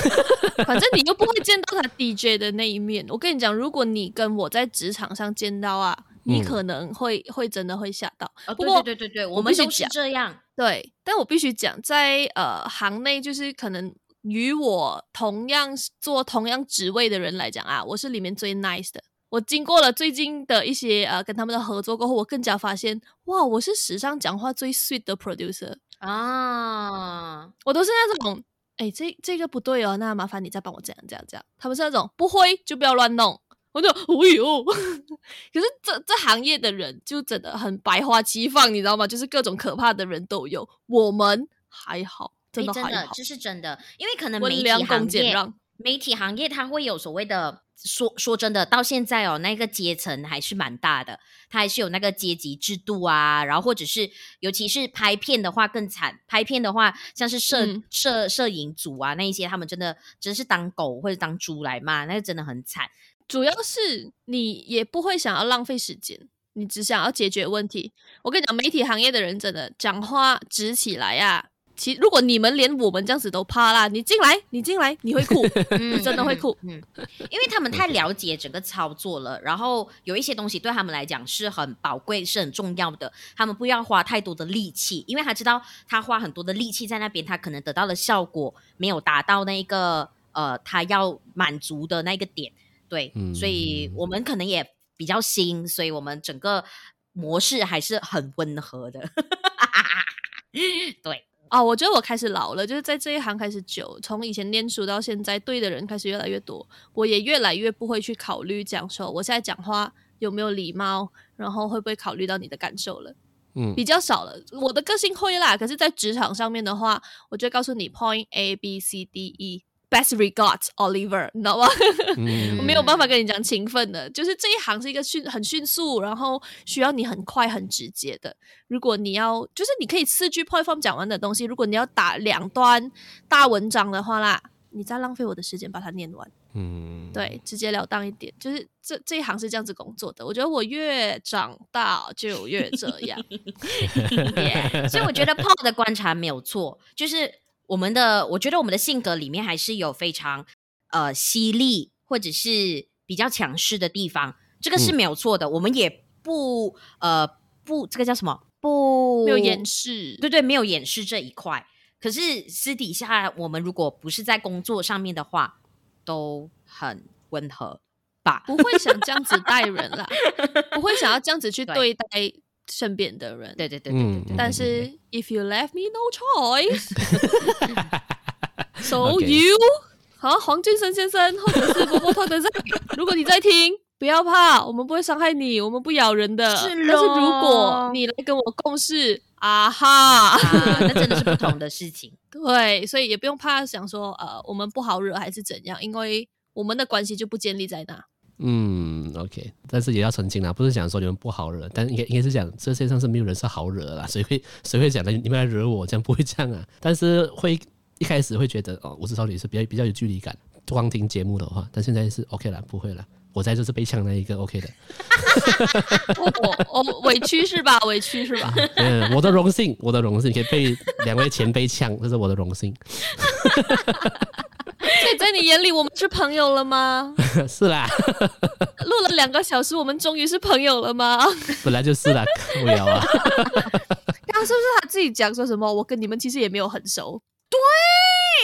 [LAUGHS] 反正你又不会见到他 DJ 的那一面。我跟你讲，如果你跟我在职场上见到啊，你可能会、嗯、会真的会吓到。不过、哦、对对对对，我们都是这样。对，但我必须讲，在呃行内，就是可能与我同样做同样职位的人来讲啊，我是里面最 nice 的。我经过了最近的一些呃跟他们的合作过后，我更加发现，哇，我是史上讲话最 sweet 的 producer 啊！我都是那种。哎，这这个不对哦，那麻烦你再帮我这样这样这样。他们是那种不会就不要乱弄，我就哎呦。[LAUGHS] 可是这这行业的人就真的很百花齐放，你知道吗？就是各种可怕的人都有。我们还好，真的，真的这是真的，因为可能媒体行业，媒体行业它会有所谓的。说说真的，到现在哦，那个阶层还是蛮大的，它还是有那个阶级制度啊，然后或者是，尤其是拍片的话更惨，拍片的话像是摄、嗯、摄摄影组啊那一些，他们真的真是当狗或者当猪来骂，那个真的很惨。主要是你也不会想要浪费时间，你只想要解决问题。我跟你讲，媒体行业的人真的讲话直起来呀、啊。其如果你们连我们这样子都怕啦，你进来，你进来，你会哭，你 [LAUGHS] 真的会哭，嗯，因为他们太了解整个操作了，然后有一些东西对他们来讲是很宝贵、是很重要的，他们不要花太多的力气，因为他知道他花很多的力气在那边，他可能得到的效果没有达到那个呃他要满足的那个点，对，所以我们可能也比较新，所以我们整个模式还是很温和的，[LAUGHS] 对。哦，我觉得我开始老了，就是在这一行开始久，从以前念书到现在，对的人开始越来越多，我也越来越不会去考虑讲说我现在讲话有没有礼貌，然后会不会考虑到你的感受了，嗯，比较少了。我的个性会啦，可是，在职场上面的话，我就告诉你 point A B C D E。Best regards, Oliver，你知道吗？嗯、我 [LAUGHS] 没有办法跟你讲情分的，就是这一行是一个迅很迅速，然后需要你很快很直接的。如果你要，就是你可以四句 point form 讲完的东西，如果你要打两段大文章的话啦，你再浪费我的时间把它念完。嗯，对，直截了当一点，就是这这一行是这样子工作的。我觉得我越长大就越这样，[LAUGHS] [LAUGHS] yeah, 所以我觉得 Paul 的观察没有错，就是。我们的，我觉得我们的性格里面还是有非常呃犀利或者是比较强势的地方，这个是没有错的。嗯、我们也不呃不，这个叫什么？不没有掩饰，对对，没有掩饰这一块。可是私底下，我们如果不是在工作上面的话，都很温和吧？不会想这样子待人啦，不会想要这样子去 [LAUGHS] 对待。身边的人，对对对对对，但是 if you left me no choice，so [LAUGHS] you，好，黄俊生先生，或者是波波特先生，如果你在听，不要怕，我们不会伤害你，我们不咬人的。是，但是如果你来跟我共事，啊哈，那真的是不同的事情。[LAUGHS] 对，所以也不用怕，想说呃，我们不好惹还是怎样，因为我们的关系就不建立在那。嗯，OK，但是也要澄清啦，不是讲说你们不好惹，但应该应该是讲这世界上是没有人是好惹的啦，[LAUGHS] 谁会谁会讲的你们来惹我，这样不会这样啊？但是会一开始会觉得哦，我知道你是比较比较有距离感，光听节目的话，但现在是 OK 了，不会了，我在就是被呛那一个 OK 的，[LAUGHS] 我我委屈是吧？委屈是吧？嗯，我的荣幸，我的荣幸可以被两位前辈呛，这是我的荣幸。[LAUGHS] [LAUGHS] 所以在你眼里，我们是朋友了吗？[LAUGHS] 是啦，录了两个小时，我们终于是朋友了吗？[LAUGHS] 本来就是啦，无聊啊。刚刚是不是他自己讲说什么？我跟你们其实也没有很熟。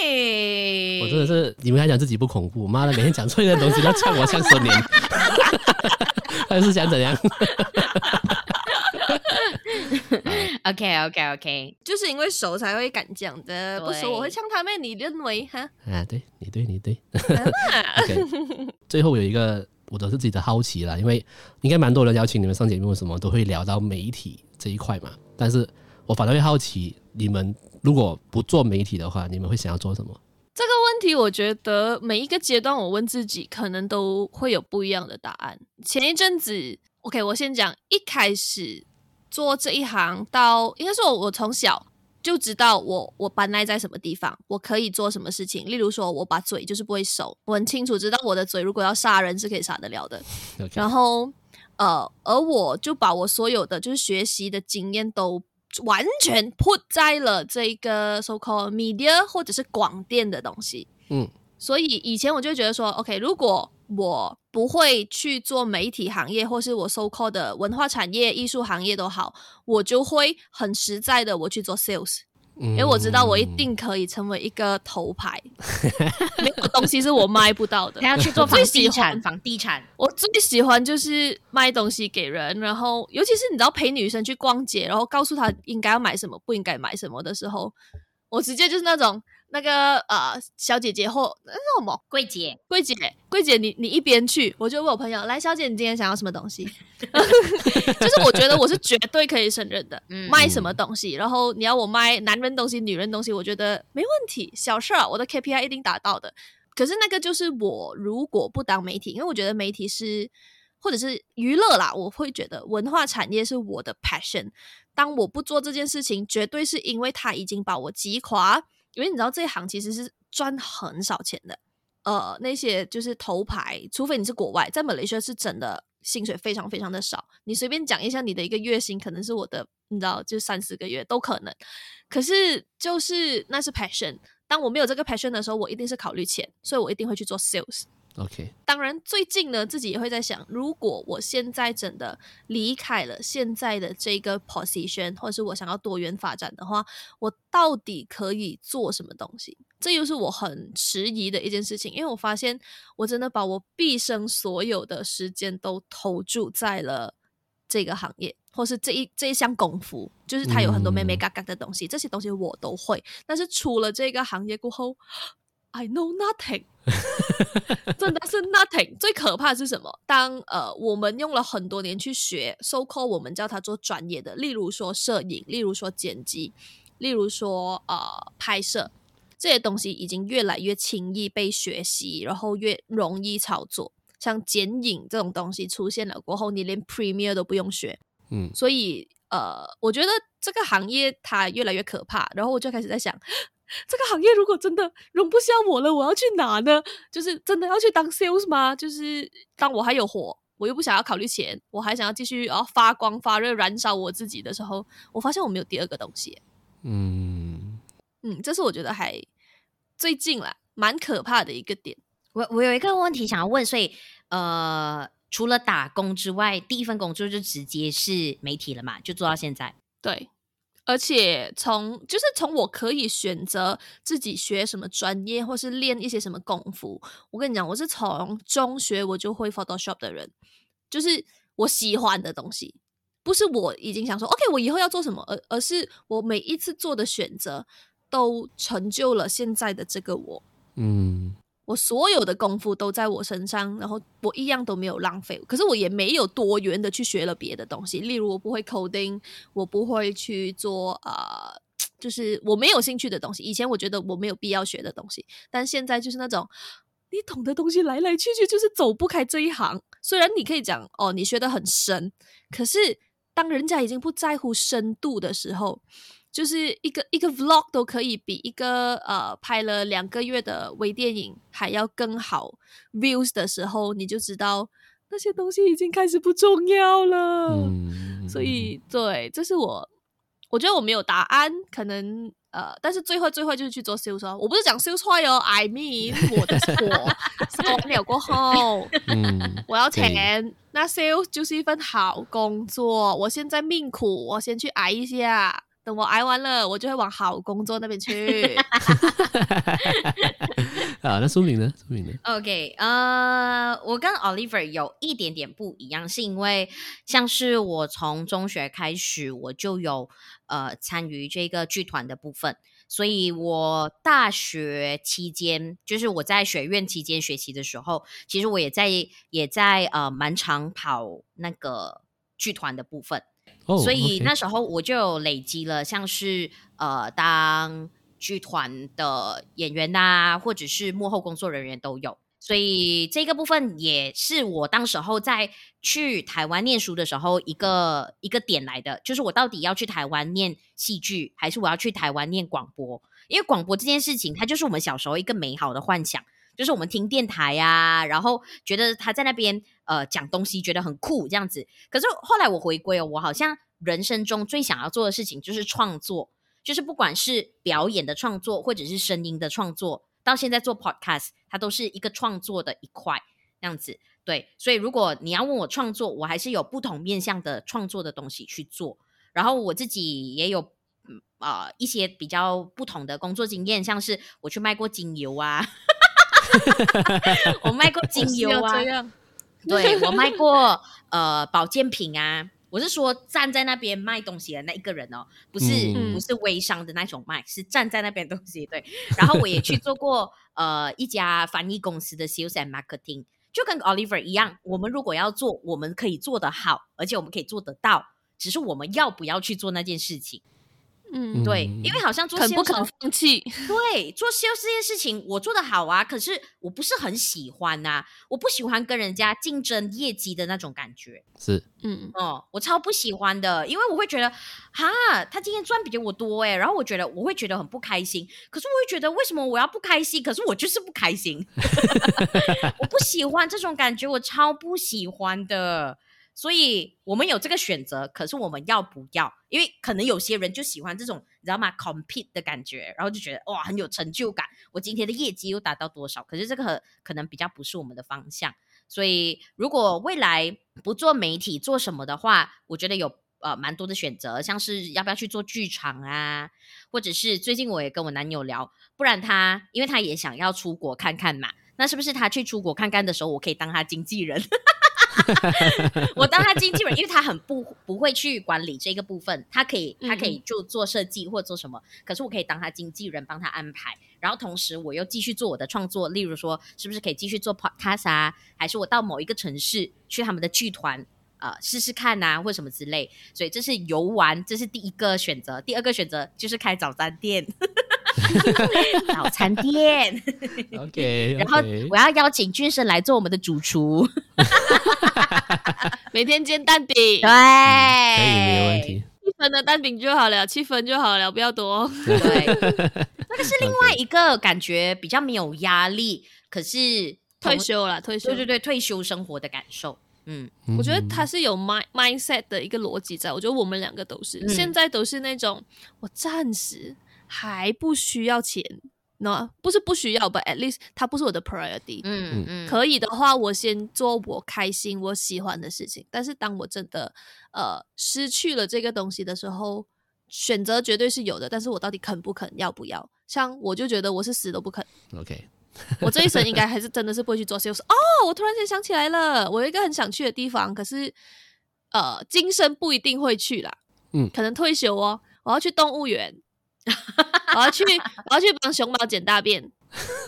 对，我真的是你们还讲自己不恐怖？妈的，每天讲错一点东西要呛我呛十年，还是想怎样？OK OK OK，就是因为熟才会敢讲的，不熟我会呛他们。你认为哈？啊，对你对你对。[LAUGHS] okay, [LAUGHS] 最后有一个，我都是自己的好奇啦，因为应该蛮多人邀请你们上节目，什么都会聊到媒体这一块嘛。但是我反而会好奇，你们如果不做媒体的话，你们会想要做什么？这个问题，我觉得每一个阶段我问自己，可能都会有不一样的答案。前一阵子，OK，我先讲一开始做这一行到，应该说我从小。就知道我我本来在什么地方，我可以做什么事情。例如说，我把嘴就是不会收，我很清楚知道我的嘴如果要杀人是可以杀得了的。然后呃，而我就把我所有的就是学习的经验都完全 put 在了这个 so called media 或者是广电的东西。嗯，所以以前我就觉得说，OK，如果我不会去做媒体行业，或是我 so called 的文化产业、艺术行业都好，我就会很实在的我去做 sales，嗯，因为我知道我一定可以成为一个头牌，[LAUGHS] 没有东西是我卖不到的。他要去做房地产，房地产，我最喜欢就是卖东西给人，然后尤其是你知道陪女生去逛街，然后告诉她应该要买什么，不应该买什么的时候，我直接就是那种。那个呃，小姐姐或那什么柜姐，柜姐，柜姐，你你一边去，我就问我朋友，来，小姐，你今天想要什么东西？[LAUGHS] 就是我觉得我是绝对可以胜任的，嗯、卖什么东西，然后你要我卖男人东西、女人东西，我觉得没问题，小事儿，我的 KPI 一定达到的。可是那个就是我如果不当媒体，因为我觉得媒体是或者是娱乐啦，我会觉得文化产业是我的 passion。当我不做这件事情，绝对是因为它已经把我击垮。因为你知道这一行其实是赚很少钱的，呃，那些就是头牌，除非你是国外，在马来西亚是真的薪水非常非常的少。你随便讲一下你的一个月薪，可能是我的，你知道，就三四个月都可能。可是就是那是 passion，当我没有这个 passion 的时候，我一定是考虑钱，所以我一定会去做 sales。OK，当然最近呢，自己也会在想，如果我现在真的离开了现在的这个 position，或者是我想要多元发展的话，我到底可以做什么东西？这又是我很迟疑的一件事情，因为我发现我真的把我毕生所有的时间都投注在了这个行业，或是这一这一项功夫，就是它有很多眉眉角角的东西，嗯，这些东西我都会，但是出了这个行业过后，I know nothing。[LAUGHS] 真的是 nothing。最可怕的是什么？当呃，我们用了很多年去学，so called 我们叫它做专业的，例如说摄影，例如说剪辑，例如说呃拍摄，这些东西已经越来越轻易被学习，然后越容易操作。像剪影这种东西出现了过后，你连 Premiere 都不用学，嗯，所以呃，我觉得这个行业它越来越可怕。然后我就开始在想。这个行业如果真的容不下我了，我要去哪呢？就是真的要去当 sales 吗？就是当我还有火，我又不想要考虑钱，我还想要继续啊发光发热燃烧我自己的时候，我发现我没有第二个东西。嗯嗯，这是我觉得还最近啦，蛮可怕的一个点。我我有一个问题想要问，所以呃，除了打工之外，第一份工作就直接是媒体了嘛？就做到现在？对。而且从就是从我可以选择自己学什么专业，或是练一些什么功夫。我跟你讲，我是从中学我就会 Photoshop 的人，就是我喜欢的东西，不是我已经想说 OK，我以后要做什么，而而是我每一次做的选择都成就了现在的这个我。嗯。我所有的功夫都在我身上，然后我一样都没有浪费。可是我也没有多元的去学了别的东西，例如我不会 coding，我不会去做啊、呃，就是我没有兴趣的东西。以前我觉得我没有必要学的东西，但现在就是那种你懂的东西来来去去，就是走不开这一行。虽然你可以讲哦，你学得很深，可是当人家已经不在乎深度的时候。就是一个一个 vlog 都可以比一个呃拍了两个月的微电影还要更好 views 的时候，你就知道那些东西已经开始不重要了。嗯、所以，对，这是我我觉得我没有答案，可能呃，但是最后最后就是去做 sales。我不是讲 sales 坏哦，I mean [LAUGHS] 我的错，是没有过后，嗯，[LAUGHS] 我要钱。那 sales 就是一份好工作，我现在命苦，我先去挨一下。等我挨完了，我就会往好工作那边去。[LAUGHS] 啊，那说明呢？说明呢？OK，呃，我跟 Oliver 有一点点不一样，是因为像是我从中学开始，我就有呃参与这个剧团的部分，所以我大学期间，就是我在学院期间学习的时候，其实我也在也在呃蛮常跑那个剧团的部分，oh, 所以那时候我就有累积了像是呃当。剧团的演员呐、啊，或者是幕后工作人员都有，所以这个部分也是我当时候在去台湾念书的时候一个一个点来的，就是我到底要去台湾念戏剧，还是我要去台湾念广播？因为广播这件事情，它就是我们小时候一个美好的幻想，就是我们听电台呀、啊，然后觉得他在那边呃讲东西，觉得很酷这样子。可是后来我回归哦，我好像人生中最想要做的事情就是创作。就是不管是表演的创作，或者是声音的创作，到现在做 podcast，它都是一个创作的一块，这样子。对，所以如果你要问我创作，我还是有不同面向的创作的东西去做。然后我自己也有啊、一些比较不同的工作经验，像是我去卖过精油啊，[LAUGHS] [LAUGHS] 我卖过精油啊，对，我卖过呃保健品啊。我是说，站在那边卖东西的那一个人哦，不是、嗯、不是微商的那种卖，是站在那边东西。对，然后我也去做过呃一家翻译公司的 sales and marketing，就跟 Oliver 一样。我们如果要做，我们可以做得好，而且我们可以做得到，只是我们要不要去做那件事情。嗯，对，因为好像做 sales, 肯不肯放弃？[LAUGHS] 对，做 sales 这件事情我做的好啊，可是我不是很喜欢呐、啊，我不喜欢跟人家竞争业绩的那种感觉。是，嗯，哦，我超不喜欢的，因为我会觉得，哈，他今天赚比我多诶，然后我觉得我会觉得很不开心。可是我会觉得，为什么我要不开心？可是我就是不开心，[LAUGHS] 我不喜欢这种感觉，我超不喜欢的。所以我们有这个选择，可是我们要不要？因为可能有些人就喜欢这种，你知道吗？compete 的感觉，然后就觉得哇，很有成就感。我今天的业绩又达到多少？可是这个可能比较不是我们的方向。所以如果未来不做媒体，做什么的话，我觉得有呃蛮多的选择，像是要不要去做剧场啊，或者是最近我也跟我男友聊，不然他因为他也想要出国看看嘛，那是不是他去出国看看的时候，我可以当他经纪人？[LAUGHS] [LAUGHS] 我当他经纪人，因为他很不不会去管理这个部分，他可以他可以就做设计或做什么，可是我可以当他经纪人，帮他安排，然后同时我又继续做我的创作，例如说是不是可以继续做 podcast 啊，还是我到某一个城市去他们的剧团呃试试看啊，或什么之类，所以这是游玩，这是第一个选择，第二个选择就是开早餐店。[LAUGHS] 早餐店，OK，然后我要邀请俊生来做我们的主厨，[LAUGHS] 每天煎蛋饼，对，可以没有问题，七分的蛋饼就好了，七分就好了，不要多。对，那个是另外一个感觉比较没有压力，可是退休了，退休，对对对，退休生活的感受。嗯，我觉得他是有 mind mindset 的一个逻辑在，我觉得我们两个都是，嗯、现在都是那种我暂时。还不需要钱，no, 不是不需要，but at least 它不是我的 priority。嗯嗯，可以的话，我先做我开心、我喜欢的事情。但是当我真的呃失去了这个东西的时候，选择绝对是有的。但是我到底肯不肯，要不要？像我就觉得我是死都不肯。OK，我这一生应该还是真的是不会去做 sales。哦，我突然间想起来了，我有一个很想去的地方，可是呃，今生不一定会去啦。嗯，可能退休哦，我要去动物园。[LAUGHS] 我要去，我要去帮熊猫捡大便。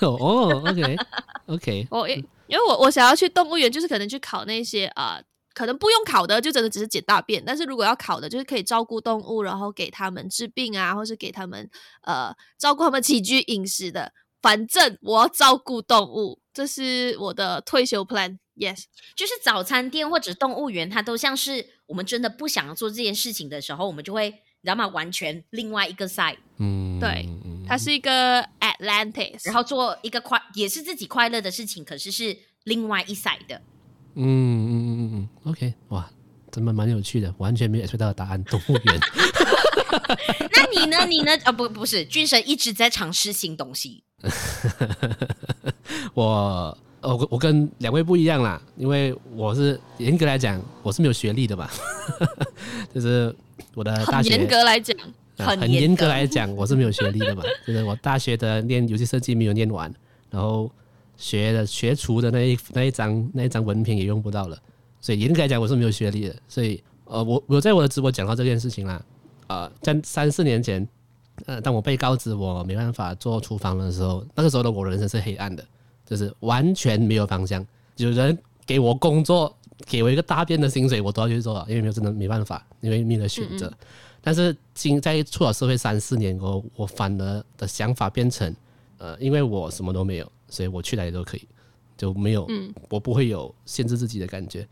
哦，OK，OK。[LAUGHS] 我因因为我我想要去动物园，就是可能去考那些啊、呃，可能不用考的，就真的只是捡大便。但是如果要考的，就是可以照顾动物，然后给他们治病啊，或是给他们呃照顾他们起居饮食的。反正我要照顾动物，这是我的退休 plan。Yes，就是早餐店或者动物园，它都像是我们真的不想要做这件事情的时候，我们就会。你知道吗？完全另外一个 side，嗯，对，它是一个 Atlantis，然后做一个快也是自己快乐的事情，可是是另外一 side 的，嗯嗯嗯嗯嗯，OK，哇，真的蛮有趣的，完全没有猜到答案，动物园。那你呢？你呢？啊、哦，不，不是，俊神一直在尝试新东西。我，我我跟两位不一样啦，因为我是严格来讲，我是没有学历的吧，[LAUGHS] 就是。我的大学严格来讲，很严格来讲，我是没有学历的嘛。就是我大学的念游戏设计没有念完，然后学的学厨的那一那一张那一张文凭也用不到了，所以严格来讲我是没有学历的。所以呃，我我在我的直播讲到这件事情啦，呃，在三四年前，呃，当我被告知我没办法做厨房的时候，那个时候的我人生是黑暗的，就是完全没有方向。有人给我工作，给我一个大便的薪水，我都要去做，因为没有真的没办法，因为没有选择。嗯嗯但是，经在出了社会三四年后，我反而的想法变成，呃，因为我什么都没有，所以我去哪里都可以，就没有，嗯，我不会有限制自己的感觉，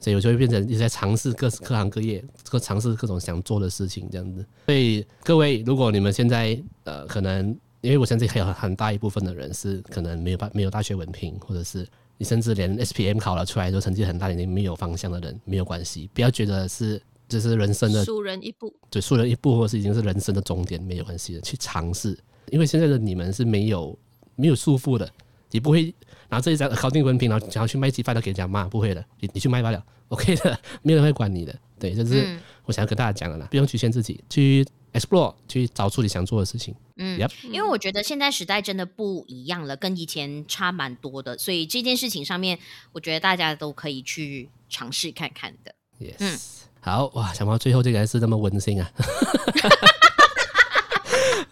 所以我就会变成一直在尝试各各行各业，各尝试各种想做的事情这样子。所以各位，如果你们现在呃，可能因为我相信还有很大一部分的人是可能没有办没有大学文凭，或者是你甚至连 SPM 考了出来都成绩很大，你没有方向的人，没有关系，不要觉得是。就是人生的输人一步，对，输人一步，或是已经是人生的终点，没有关系的，去尝试。因为现在的你们是没有没有束缚的，你不会拿这一张考定文凭，然后想要去卖鸡饭都给人家骂，不会的，你你去卖罢了，OK 的，没有人会管你的。对，就是我想要跟大家讲的啦，不用局限自己，去 explore，去找出你想做的事情。嗯，Yep 因为我觉得现在时代真的不一样了，跟以前差蛮多的，所以这件事情上面，我觉得大家都可以去尝试看看的。Yes。嗯好哇，想不到最后这个还是那么温馨啊！[LAUGHS]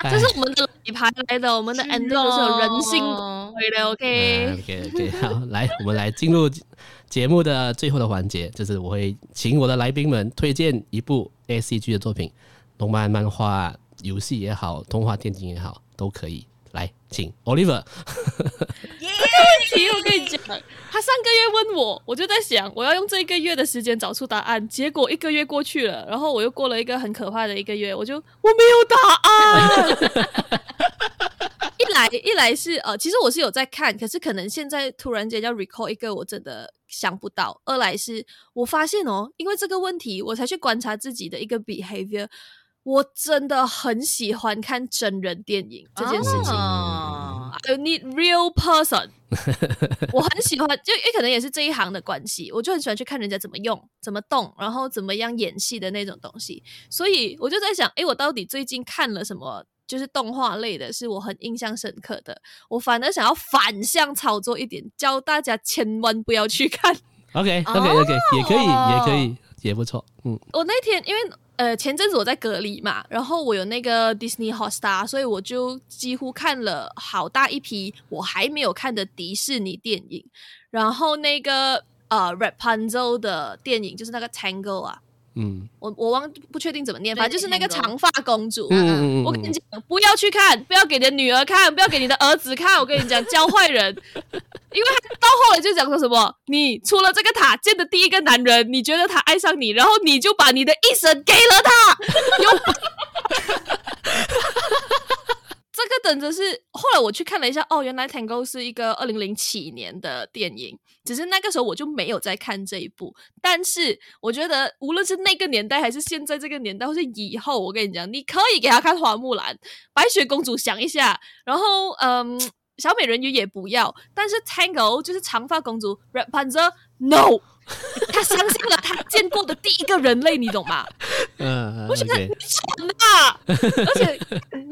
这是我们的底牌来的，我们的都是有人性对的。OK OK OK，好，来，我们来进入节目的最后的环节，就是我会请我的来宾们推荐一部 ACG 的作品，动漫、漫画、游戏也好，动画、电影也好，都可以。来，请 Oliver。问题我跟你讲，[LAUGHS] 他上个月问我，我就在想，我要用这一个月的时间找出答案。结果一个月过去了，然后我又过了一个很可怕的一个月，我就我没有答案。[LAUGHS] 一来一来是呃，其实我是有在看，可是可能现在突然间要 recall 一个，我真的想不到。二来是我发现哦，因为这个问题，我才去观察自己的一个 behavior。我真的很喜欢看真人电影这件事情。Oh. I need real person。[LAUGHS] 我很喜欢，就也可能也是这一行的关系，我就很喜欢去看人家怎么用、怎么动，然后怎么样演戏的那种东西。所以我就在想，哎，我到底最近看了什么？就是动画类的，是我很印象深刻的。我反而想要反向操作一点，教大家千万不要去看。OK，OK，OK，也可以，也可以，也不错。嗯，我那天因为。呃，前阵子我在隔离嘛，然后我有那个 Disney Hotstar，所以我就几乎看了好大一批我还没有看的迪士尼电影。然后那个呃 Rapunzel 的电影就是那个 Tangle 啊，嗯，我我忘不确定怎么念，反正就是那个长发公主。嗯，我跟你讲，不要去看，不要给你的女儿看，不要给你的儿子看。我跟你讲，教坏人。[LAUGHS] 因为他到后来就讲说什么，你出了这个塔见的第一个男人，你觉得他爱上你，然后你就把你的一生给了他。[LAUGHS] [LAUGHS] 有，这个等着是后来我去看了一下，哦，原来《Tango》是一个二零零七年的电影，只是那个时候我就没有在看这一部。但是我觉得，无论是那个年代，还是现在这个年代，或是以后，我跟你讲，你可以给他看《花木兰》《白雪公主》，想一下，然后嗯。小美人鱼也不要，但是 Tangle 就是长发公主 Rapunzel，No，[LAUGHS] 他相信了他见过的第一个人类，你懂吗？嗯，我觉得你蠢啊！而且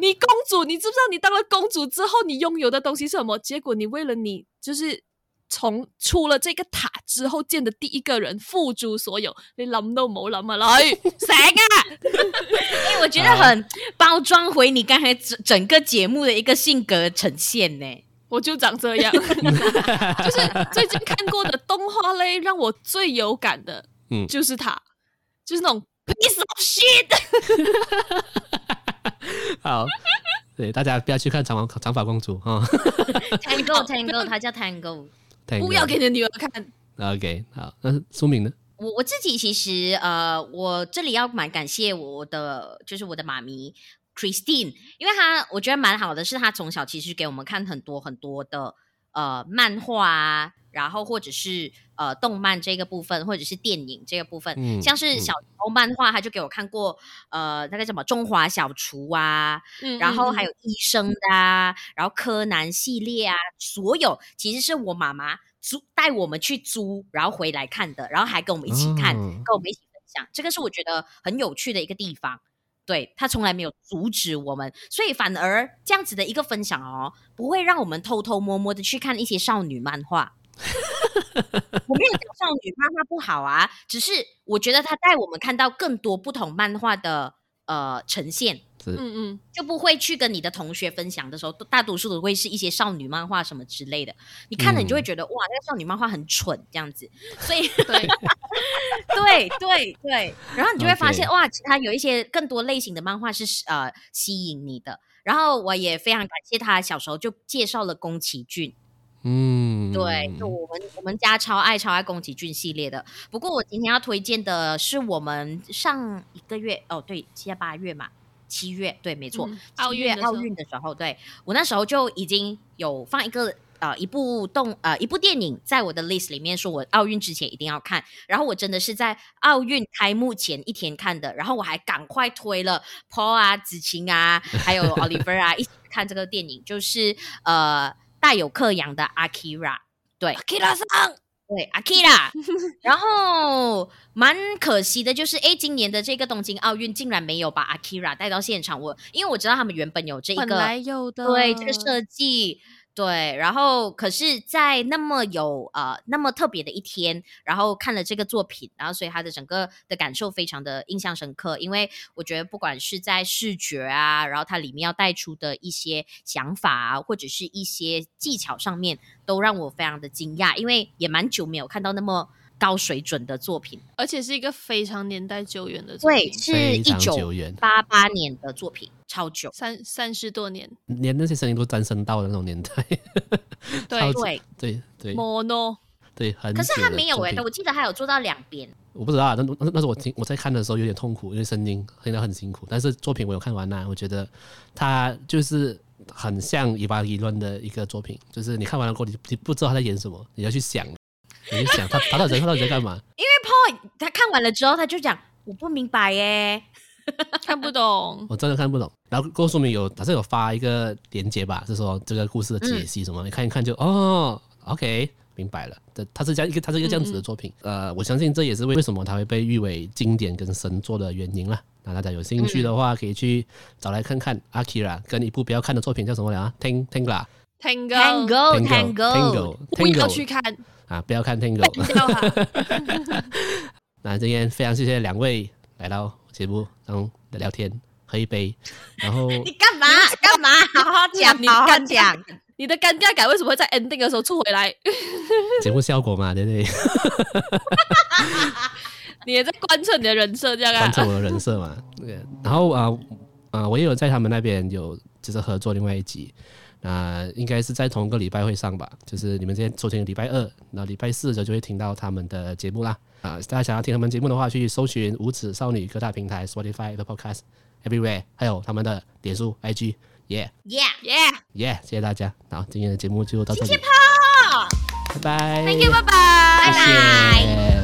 你公主，你知不知道你当了公主之后，你拥有的东西是什么？结果你为了你，就是从出了这个塔之后见的第一个人付诸所有，你谂都冇谂啊，来 [LAUGHS] 醒啊！因为我觉得很包装回你刚才整整个节目的一个性格呈现呢。我就长这样，[LAUGHS] 就是最近看过的动画类，让我最有感的，嗯，就是他，就是那种 piece of shit。[LAUGHS] 好，对大家不要去看长发长发公主哈。Tango Tango，他叫 Tango，不要给你的女儿看。OK，好，那苏明呢？我我自己其实呃，我这里要蛮感谢我的，就是我的妈咪。Christine，因为他我觉得蛮好的，是他从小其实给我们看很多很多的呃漫画啊，然后或者是呃动漫这个部分，或者是电影这个部分，嗯、像是小时候漫画，他就给我看过呃那个什么中华小厨啊，嗯、然后还有医生的啊，嗯、然后柯南系列啊，所有其实是我妈妈租带我们去租，然后回来看的，然后还跟我们一起看，嗯、跟我们一起分享，这个是我觉得很有趣的一个地方。对，他从来没有阻止我们，所以反而这样子的一个分享哦，不会让我们偷偷摸摸的去看一些少女漫画。[LAUGHS] 我没有讲少女漫画不好啊，只是我觉得他带我们看到更多不同漫画的呃呈现。嗯嗯，就不会去跟你的同学分享的时候，大多数都会是一些少女漫画什么之类的。你看了，你就会觉得、嗯、哇，那个少女漫画很蠢这样子。所以，[LAUGHS] 对对对对，然后你就会发现 Okay. 哇，其他有一些更多类型的漫画是呃吸引你的。然后我也非常感谢他小时候就介绍了宫崎骏。嗯，对，就我们我们家超爱超爱宫崎骏系列的。不过我今天要推荐的是我们上一个月哦，对，七八月嘛。七月对，没错，奥运奥运的时候，对，我那时候就已经有放一个呃一部动呃一部电影在我的 list 里面，说我奥运之前一定要看。然后我真的是在奥运开幕前一天看的，然后我还赶快推了 Paul 啊、子晴啊，还有 [LAUGHS] Oliver 啊一起看这个电影，就是呃大有克洋的 Akira，对，Akira 桑。对，[LAUGHS] Akira，然后蛮可惜的，就是哎，今年的这个东京奥运竟然没有把 Akira 带到现场。我因为我知道他们原本有这一个，本来有的，对这个设计。对，然后可是，在那么有呃那么特别的一天，然后看了这个作品，然后所以他的整个的感受非常的印象深刻，因为我觉得不管是在视觉啊，然后它里面要带出的一些想法啊，或者是一些技巧上面，都让我非常的惊讶，因为也蛮久没有看到那么。高水准的作品，而且是一个非常年代久远的作品，对，是一九八八年的作品，超久，三三十多年，连那些声音都沾声到的那种年代，[LAUGHS] 对。对。对对，mono，对，很。可是他没有哎，我记得他有做到两边，我不知道，那那那是我听我在看的时候有点痛苦，因为声音听得很辛苦，但是作品我有看完了，我觉得他就是很像《伊巴伊伦》的一个作品，就是你看完了过后，你你不知道他在演什么，你要去想。你就想他他到底他到底在干嘛？因为 Paul 他看完了之后，他就讲我不明白耶，看不懂，我真的看不懂。然后郭书明有，好像有发一个连接吧，就是说这个故事的解析什么，嗯、你看一看就哦，OK，明白了。这他是这样一个，他是一个这样子的作品。嗯、呃，我相信这也是为为什么他会被誉为经典跟神作的原因了。那大家有兴趣的话，可以去找来看看。Akira 跟一部不要看的作品叫什么了？Tango，Tango，Tango，Tango，不要去看。啊！不要看 [LAUGHS] Tango。[LAUGHS] 那今天非常谢谢两位来到节目当中聊天，喝一杯，然后 [LAUGHS] 你干嘛？干嘛？好好讲，你好好讲。你的尴尬感为什么会在 ending 的时候出回来？节目效果嘛，对不对？你也在贯彻你的人设，这样啊？贯彻我的人设嘛。对。然后啊啊、呃，我也有在他们那边有就是合作另外一集。那应该是在同一个礼拜会上吧，就是你们今天收听的礼拜二，那礼拜四的时候就会听到他们的节目啦。啊，大家想要听他们节目的话，去搜寻无耻少女各大平台，Spotify、Apple Podcast、Everywhere，还有他们的脸书、IG，Yeah，Yeah，Yeah，谢谢大家。好，今天的节目就到这里，谢谢 Paul，拜拜，Thank you，拜拜，拜拜。